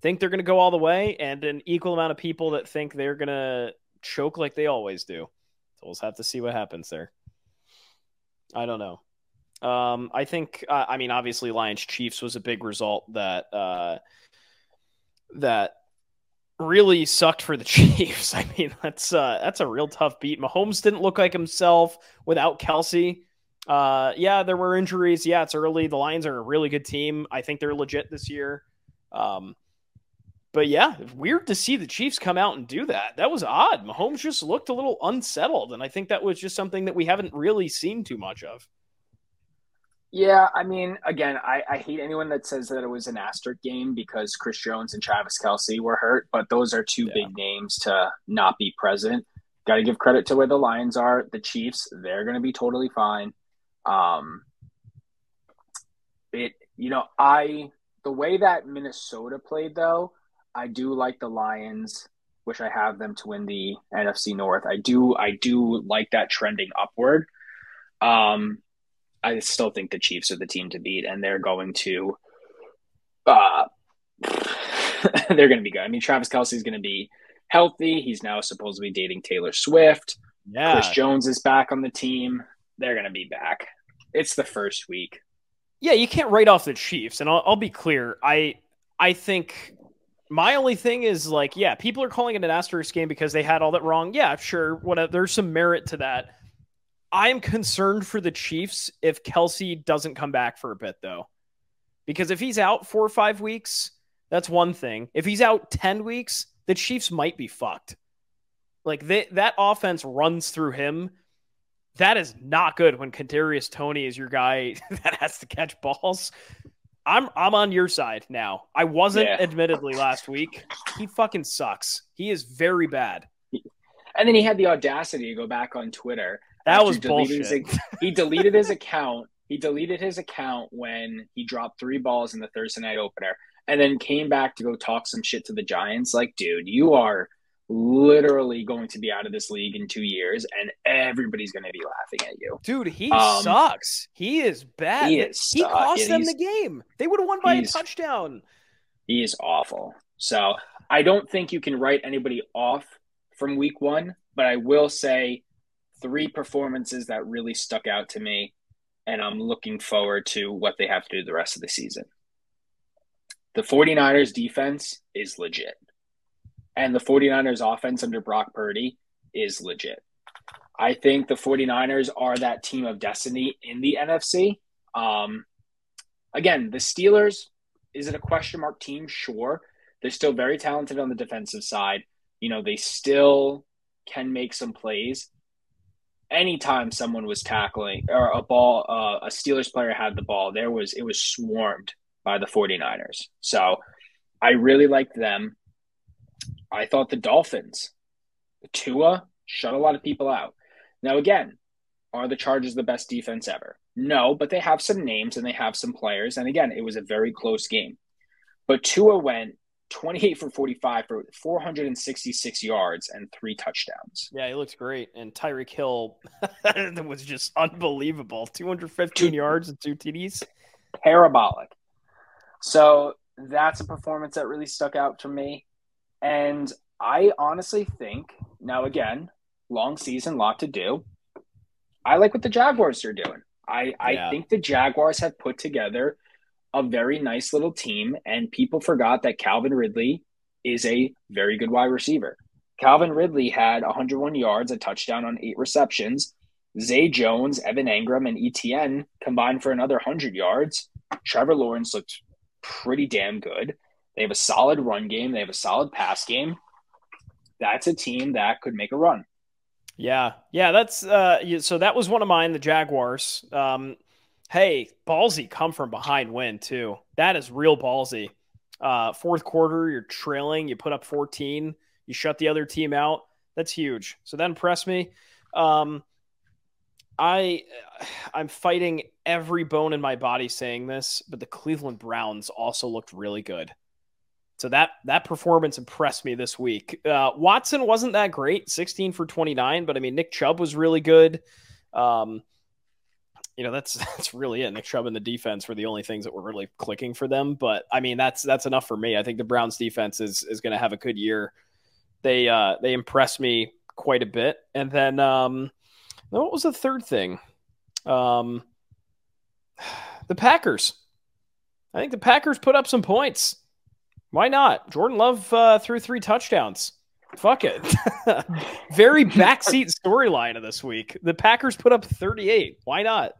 think they're going to go all the way, and an equal amount of people that think they're going to choke like they always do. So we'll have to see what happens there. I don't know. Um, I think. Uh, I mean, obviously, Lions Chiefs was a big result that uh, that really sucked for the Chiefs. I mean, that's uh, that's a real tough beat. Mahomes didn't look like himself without Kelce. Uh, yeah, there were injuries. Yeah, it's early. The Lions are a really good team. I think they're legit this year. Um, but yeah, weird to see the Chiefs come out and do that. That was odd. Mahomes just looked a little unsettled, and I think that was just something that we haven't really seen too much of. Yeah, I mean, again, I, I hate anyone that says that it was an asterisk game because Chris Jones and Travis Kelce were hurt, but those are two yeah. big names to not be present. Got to give credit to where the Lions are. The Chiefs, they're going to be totally fine. Um, it, you know, I the way that Minnesota played though I do like the Lions. Wish I have them to win the NFC North. I do. I do like that trending upward. Um, I still think the Chiefs are the team to beat, and they're going to. Uh, they're going to be good. I mean, Travis Kelce is going to be healthy. He's now supposed to be dating Taylor Swift. Yeah. Chris Jones is back on the team. They're going to be back. It's the first week. Yeah, you can't write off the Chiefs, and I'll, I'll be clear. I I think my only thing is like, yeah, people are calling it an asterisk game because they had all that wrong. Yeah, sure, whatever. There's some merit to that. I'm concerned for the Chiefs if Kelce doesn't come back for a bit, though, because if he's out four or five weeks, that's one thing. If he's out ten weeks, the Chiefs might be fucked. Like they, that offense runs through him. That is not good when Kadarius Toney is your guy that has to catch balls. I'm I'm on your side now. I wasn't Yeah. admittedly last week. He fucking sucks. He is very bad. And then he had the audacity to go back on Twitter. That was deleting his- bullshit. he deleted his account. He deleted his account when he dropped three balls in the Thursday night opener, and then came back to go talk some shit to the Giants. Like, dude, you are literally going to be out of this league in two years, and everybody's going to be laughing at you. Dude, he Um, sucks. He is bad. he is he cost them the game. They would have won by a touchdown. He is awful. So I don't think you can write anybody off from week one, but I will say three performances that really stuck out to me, and I'm looking forward to what they have to do the rest of the season. The 49ers defense is legit, and the 49ers offense under Brock Purdy is legit. I think the 49ers are that team of destiny in the NFC. Um, again, the Steelers, is it a question mark team? Sure. They're still very talented on the defensive side. You know, they still can make some plays. Anytime someone was tackling or a ball, uh, a Steelers player had the ball, there was it was swarmed by the 49ers. So I really liked them. I thought the Dolphins, Tua, shut a lot of people out. Now, again, are the Chargers the best defense ever? No, but they have some names and they have some players. And again, it was a very close game. But Tua went 28 for 45 for 466 yards and three touchdowns. Yeah, he looks great. And Tyreek Hill was just unbelievable. 215 Two- yards and two TDs. Parabolic. So that's a performance that really stuck out to me. And I honestly think, now again, long season, lot to do. I like what the Jaguars are doing. I, I Yeah. think the Jaguars have put together a very nice little team, and people forgot that Calvin Ridley is a very good wide receiver. Calvin Ridley had 101 yards, a touchdown on eight receptions. Zay Jones, Evan Engram, and ETN combined for another 100 yards. Trevor Lawrence looked pretty damn good. They have a solid run game, they have a solid pass game. That's a team that could make a run. Yeah, yeah, that's uh. So that was one of mine, the Jaguars. Um, hey, ballsy, come from behind win too. That is real ballsy. Uh, fourth quarter, you're trailing, you put up 14, you shut the other team out. That's huge. So that impressed me. Um, I, I'm fighting every bone in my body saying this, but the Cleveland Browns also looked really good. So that that performance impressed me this week. Uh, Watson wasn't that great, 16 for 29, but I mean Nick Chubb was really good. Um, you know that's that's really it. Nick Chubb and the defense were the only things that were really clicking for them. But I mean that's that's enough for me. I think the Browns defense is is going to have a good year. They uh, they impressed me quite a bit. And then um, what was the third thing? Um, the Packers. I think the Packers put up some points. Why not? Jordan Love uh, threw three touchdowns. Fuck it. Very backseat storyline of this week. The Packers put up 38. Why not?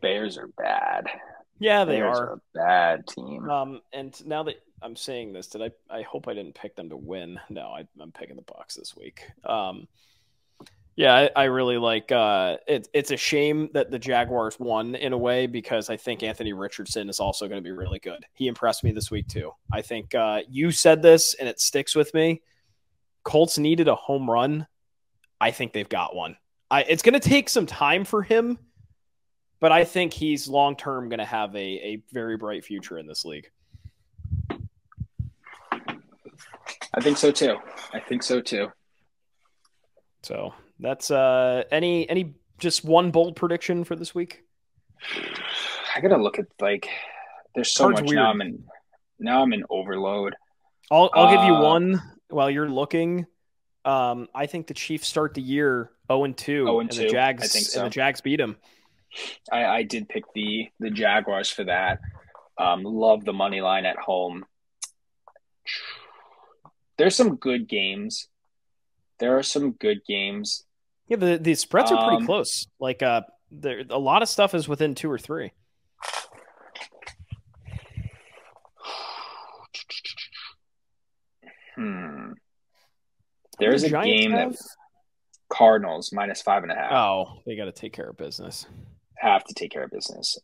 Bears are bad. Yeah, they Bears are. a bad team. Um, and now that I'm saying this, did I? I hope I didn't pick them to win. No, I, I'm picking the Bucs this week. Um, yeah, I, I really like. Uh, it, it's a shame that the Jaguars won in a way because I think Anthony Richardson is also going to be really good. He impressed me this week too. I think uh, you said this and it sticks with me. Colts needed a home run. I think they've got one. I, it's going to take some time for him, but I think he's long term going to have a, a very bright future in this league. I think so too. I think so too. So that's uh any any just one bold prediction for this week. I gotta look at like there's so Card's much weird. now. I'm in now I'm in overload. I'll I'll give you Uh, one while you're looking. Um, I think the Chiefs start the year zero and two, 0 and and the Jags I think so. and the Jags beat them. I, I did pick the the Jaguars for that. Um, love the money line at home. There's some good games. There are some good games. Yeah, the, the spreads are pretty Um, close. Like uh there a lot of stuff is within two or three. Hmm. There's The a game have? that Cardinals minus five and a half. Oh, they got to take care of business. Have to take care of business.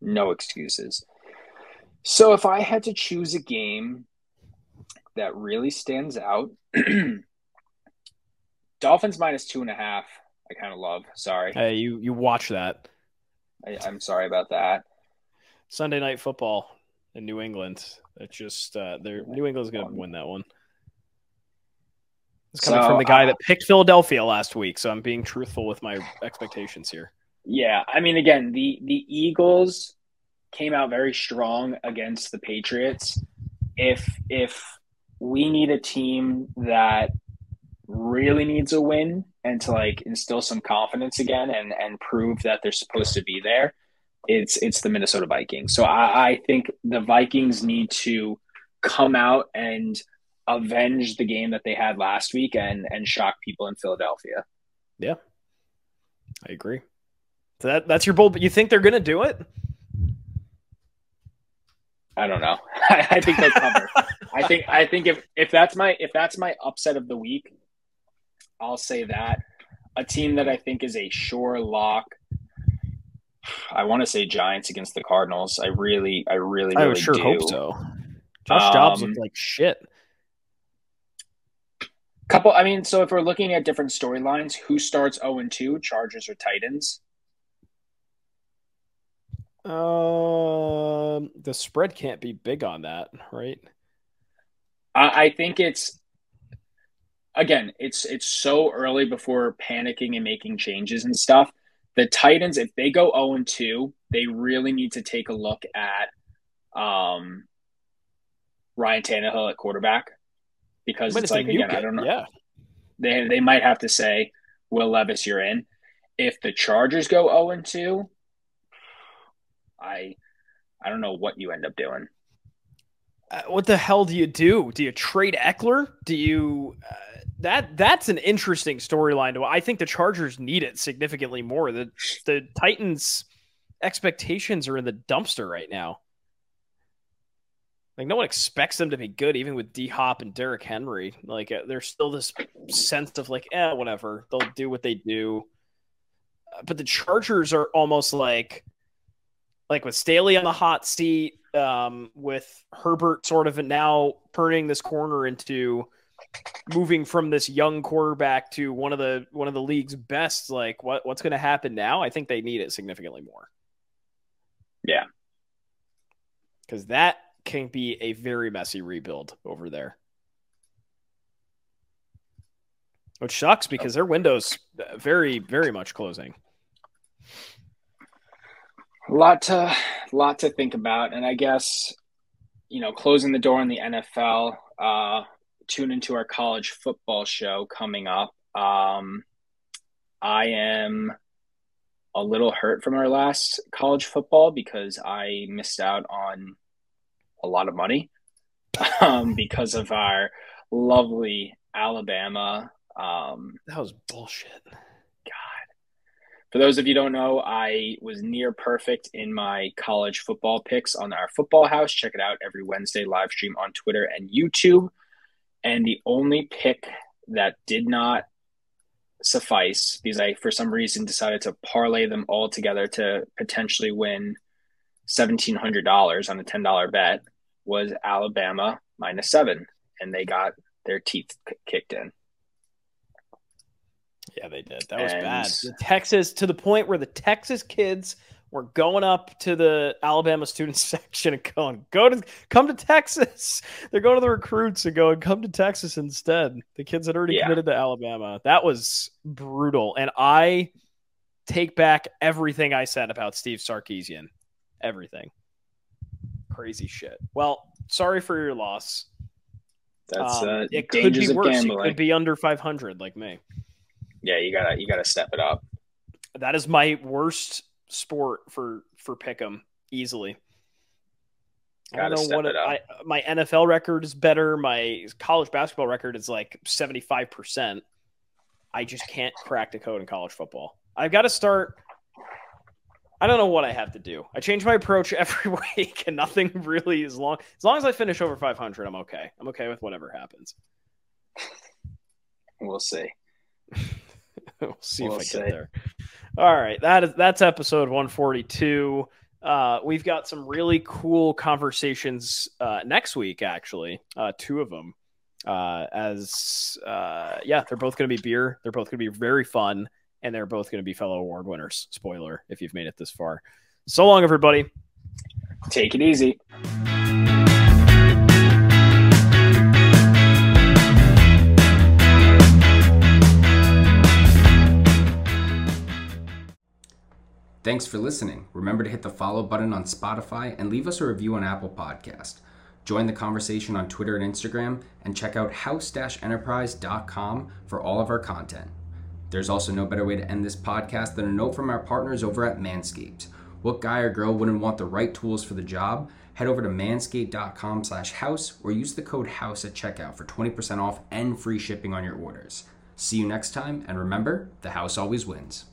No excuses. So if I had to choose a game that really stands out, Dolphins minus two and a half. I kind of love. Sorry, Hey, you you watch that I, I'm sorry about that. Sunday night football in New England. It's just uh, they're New England's going to win that one. It's coming So, from the guy uh, that picked Philadelphia last week, so I'm being truthful with my expectations here. Yeah, I mean, again, the the Eagles came out very strong against the Patriots. If if we need a team that really needs a win and to like instill some confidence again and and prove that they're supposed to be there, it's it's the Minnesota Vikings. So I, I think the Vikings need to come out and avenge the game that they had last week and and shock people in Philadelphia. Yeah. I agree. So that that's your bold, but you think they're going to do it? I don't know. I, I think they'll cover. I think I think if if that's my if that's my upset of the week, I'll say that a team that I think is a sure lock. I want to say Giants against the Cardinals. I really, I really, really I would sure do. hope so. Josh Dobbs Um, looked like shit. Couple. I mean, so if we're looking at different storylines, who starts zero and two? Chargers or Titans? Um, the spread can't be big on that, right? I, I think it's again, it's it's so early before panicking and making changes and stuff. The Titans, if they go 0 and 2, they really need to take a look at um Ryan Tannehill at quarterback. Because But it's like again, I don't know. Yeah, They they might have to say, Will Levis, you're in. If the Chargers go 0 and 2, I I don't know what you end up doing. Uh, what the hell do you do? Do you trade Ekeler? Do you uh, that that's an interesting storyline. To I think the Chargers need it significantly more. The the Titans' expectations are in the dumpster right now. Like no one expects them to be good, even with D Hop and Derrick Henry. Like uh, there's still this sense of like, eh, whatever. They'll do what they do. Uh, but the Chargers are almost like like with Staley on the hot seat, um, with Herbert sort of now turning this corner into moving from this young quarterback to one of the one of the league's best. Like what what's going to happen now? I think they need it significantly more. Yeah. because that can be a very messy rebuild over there. Which sucks because their window's very, very much closing. Lot to lot to think about, and I guess you know, closing the door on the NFL. Uh, tune into our college football show coming up. Um, I am a little hurt from our last college football because I missed out on a lot of money um, because of our lovely Alabama. Um, That was bullshit. For those of you don't know, I was near perfect in my college football picks on our football house. Check it out every Wednesday live stream on Twitter and YouTube. And the only pick that did not suffice because I, for some reason, decided to parlay them all together to potentially win $1,700 on a $10 bet was Alabama minus seven. And they got their teeth kicked in. Yeah, they did. That was And- bad. The Texas to the point where the Texas kids were going up to the Alabama student section and going, "Go to come to Texas." They're going to the recruits and going, "Come to Texas instead." The kids had already Yeah. committed to Alabama. That was brutal, and I take back everything I said about Steve Sarkisian. Everything. Crazy shit. Well, sorry for your loss. That's Um, uh, it could be worse. It could be under 500 like me. Yeah, you gotta you gotta step it up. That is my worst sport for for Pick'em easily. I don't know step what it. I, my NFL record is better. My college basketball record is like seventy five percent. I just can't crack the code in college football. I've got to start. I don't know what I have to do. I change my approach every week, and nothing really is long. As long as I finish over five hundred, I'm okay. I'm okay with whatever happens. We'll see. we'll see We'll if I see. get there. All right, that is that's episode 142. Uh, we've got some really cool conversations uh, next week. Actually, uh, two of them. Uh, as uh, yeah, they're both going to be beer. They're both going to be very fun, and they're both going to be fellow award winners. Spoiler if you've made it this far. So long, everybody. Take it easy. Thanks for listening. Remember to hit the follow button on Spotify and leave us a review on Apple Podcast. Join the conversation on Twitter and Instagram and check out house-enterprise.com for all of our content. There's also no better way to end this podcast than a note from our partners over at Manscaped. What guy or girl wouldn't want the right tools for the job? Head over to manscaped.com slash house or use the code house at checkout for 20% off and free shipping on your orders. See you next time, and remember, the house always wins.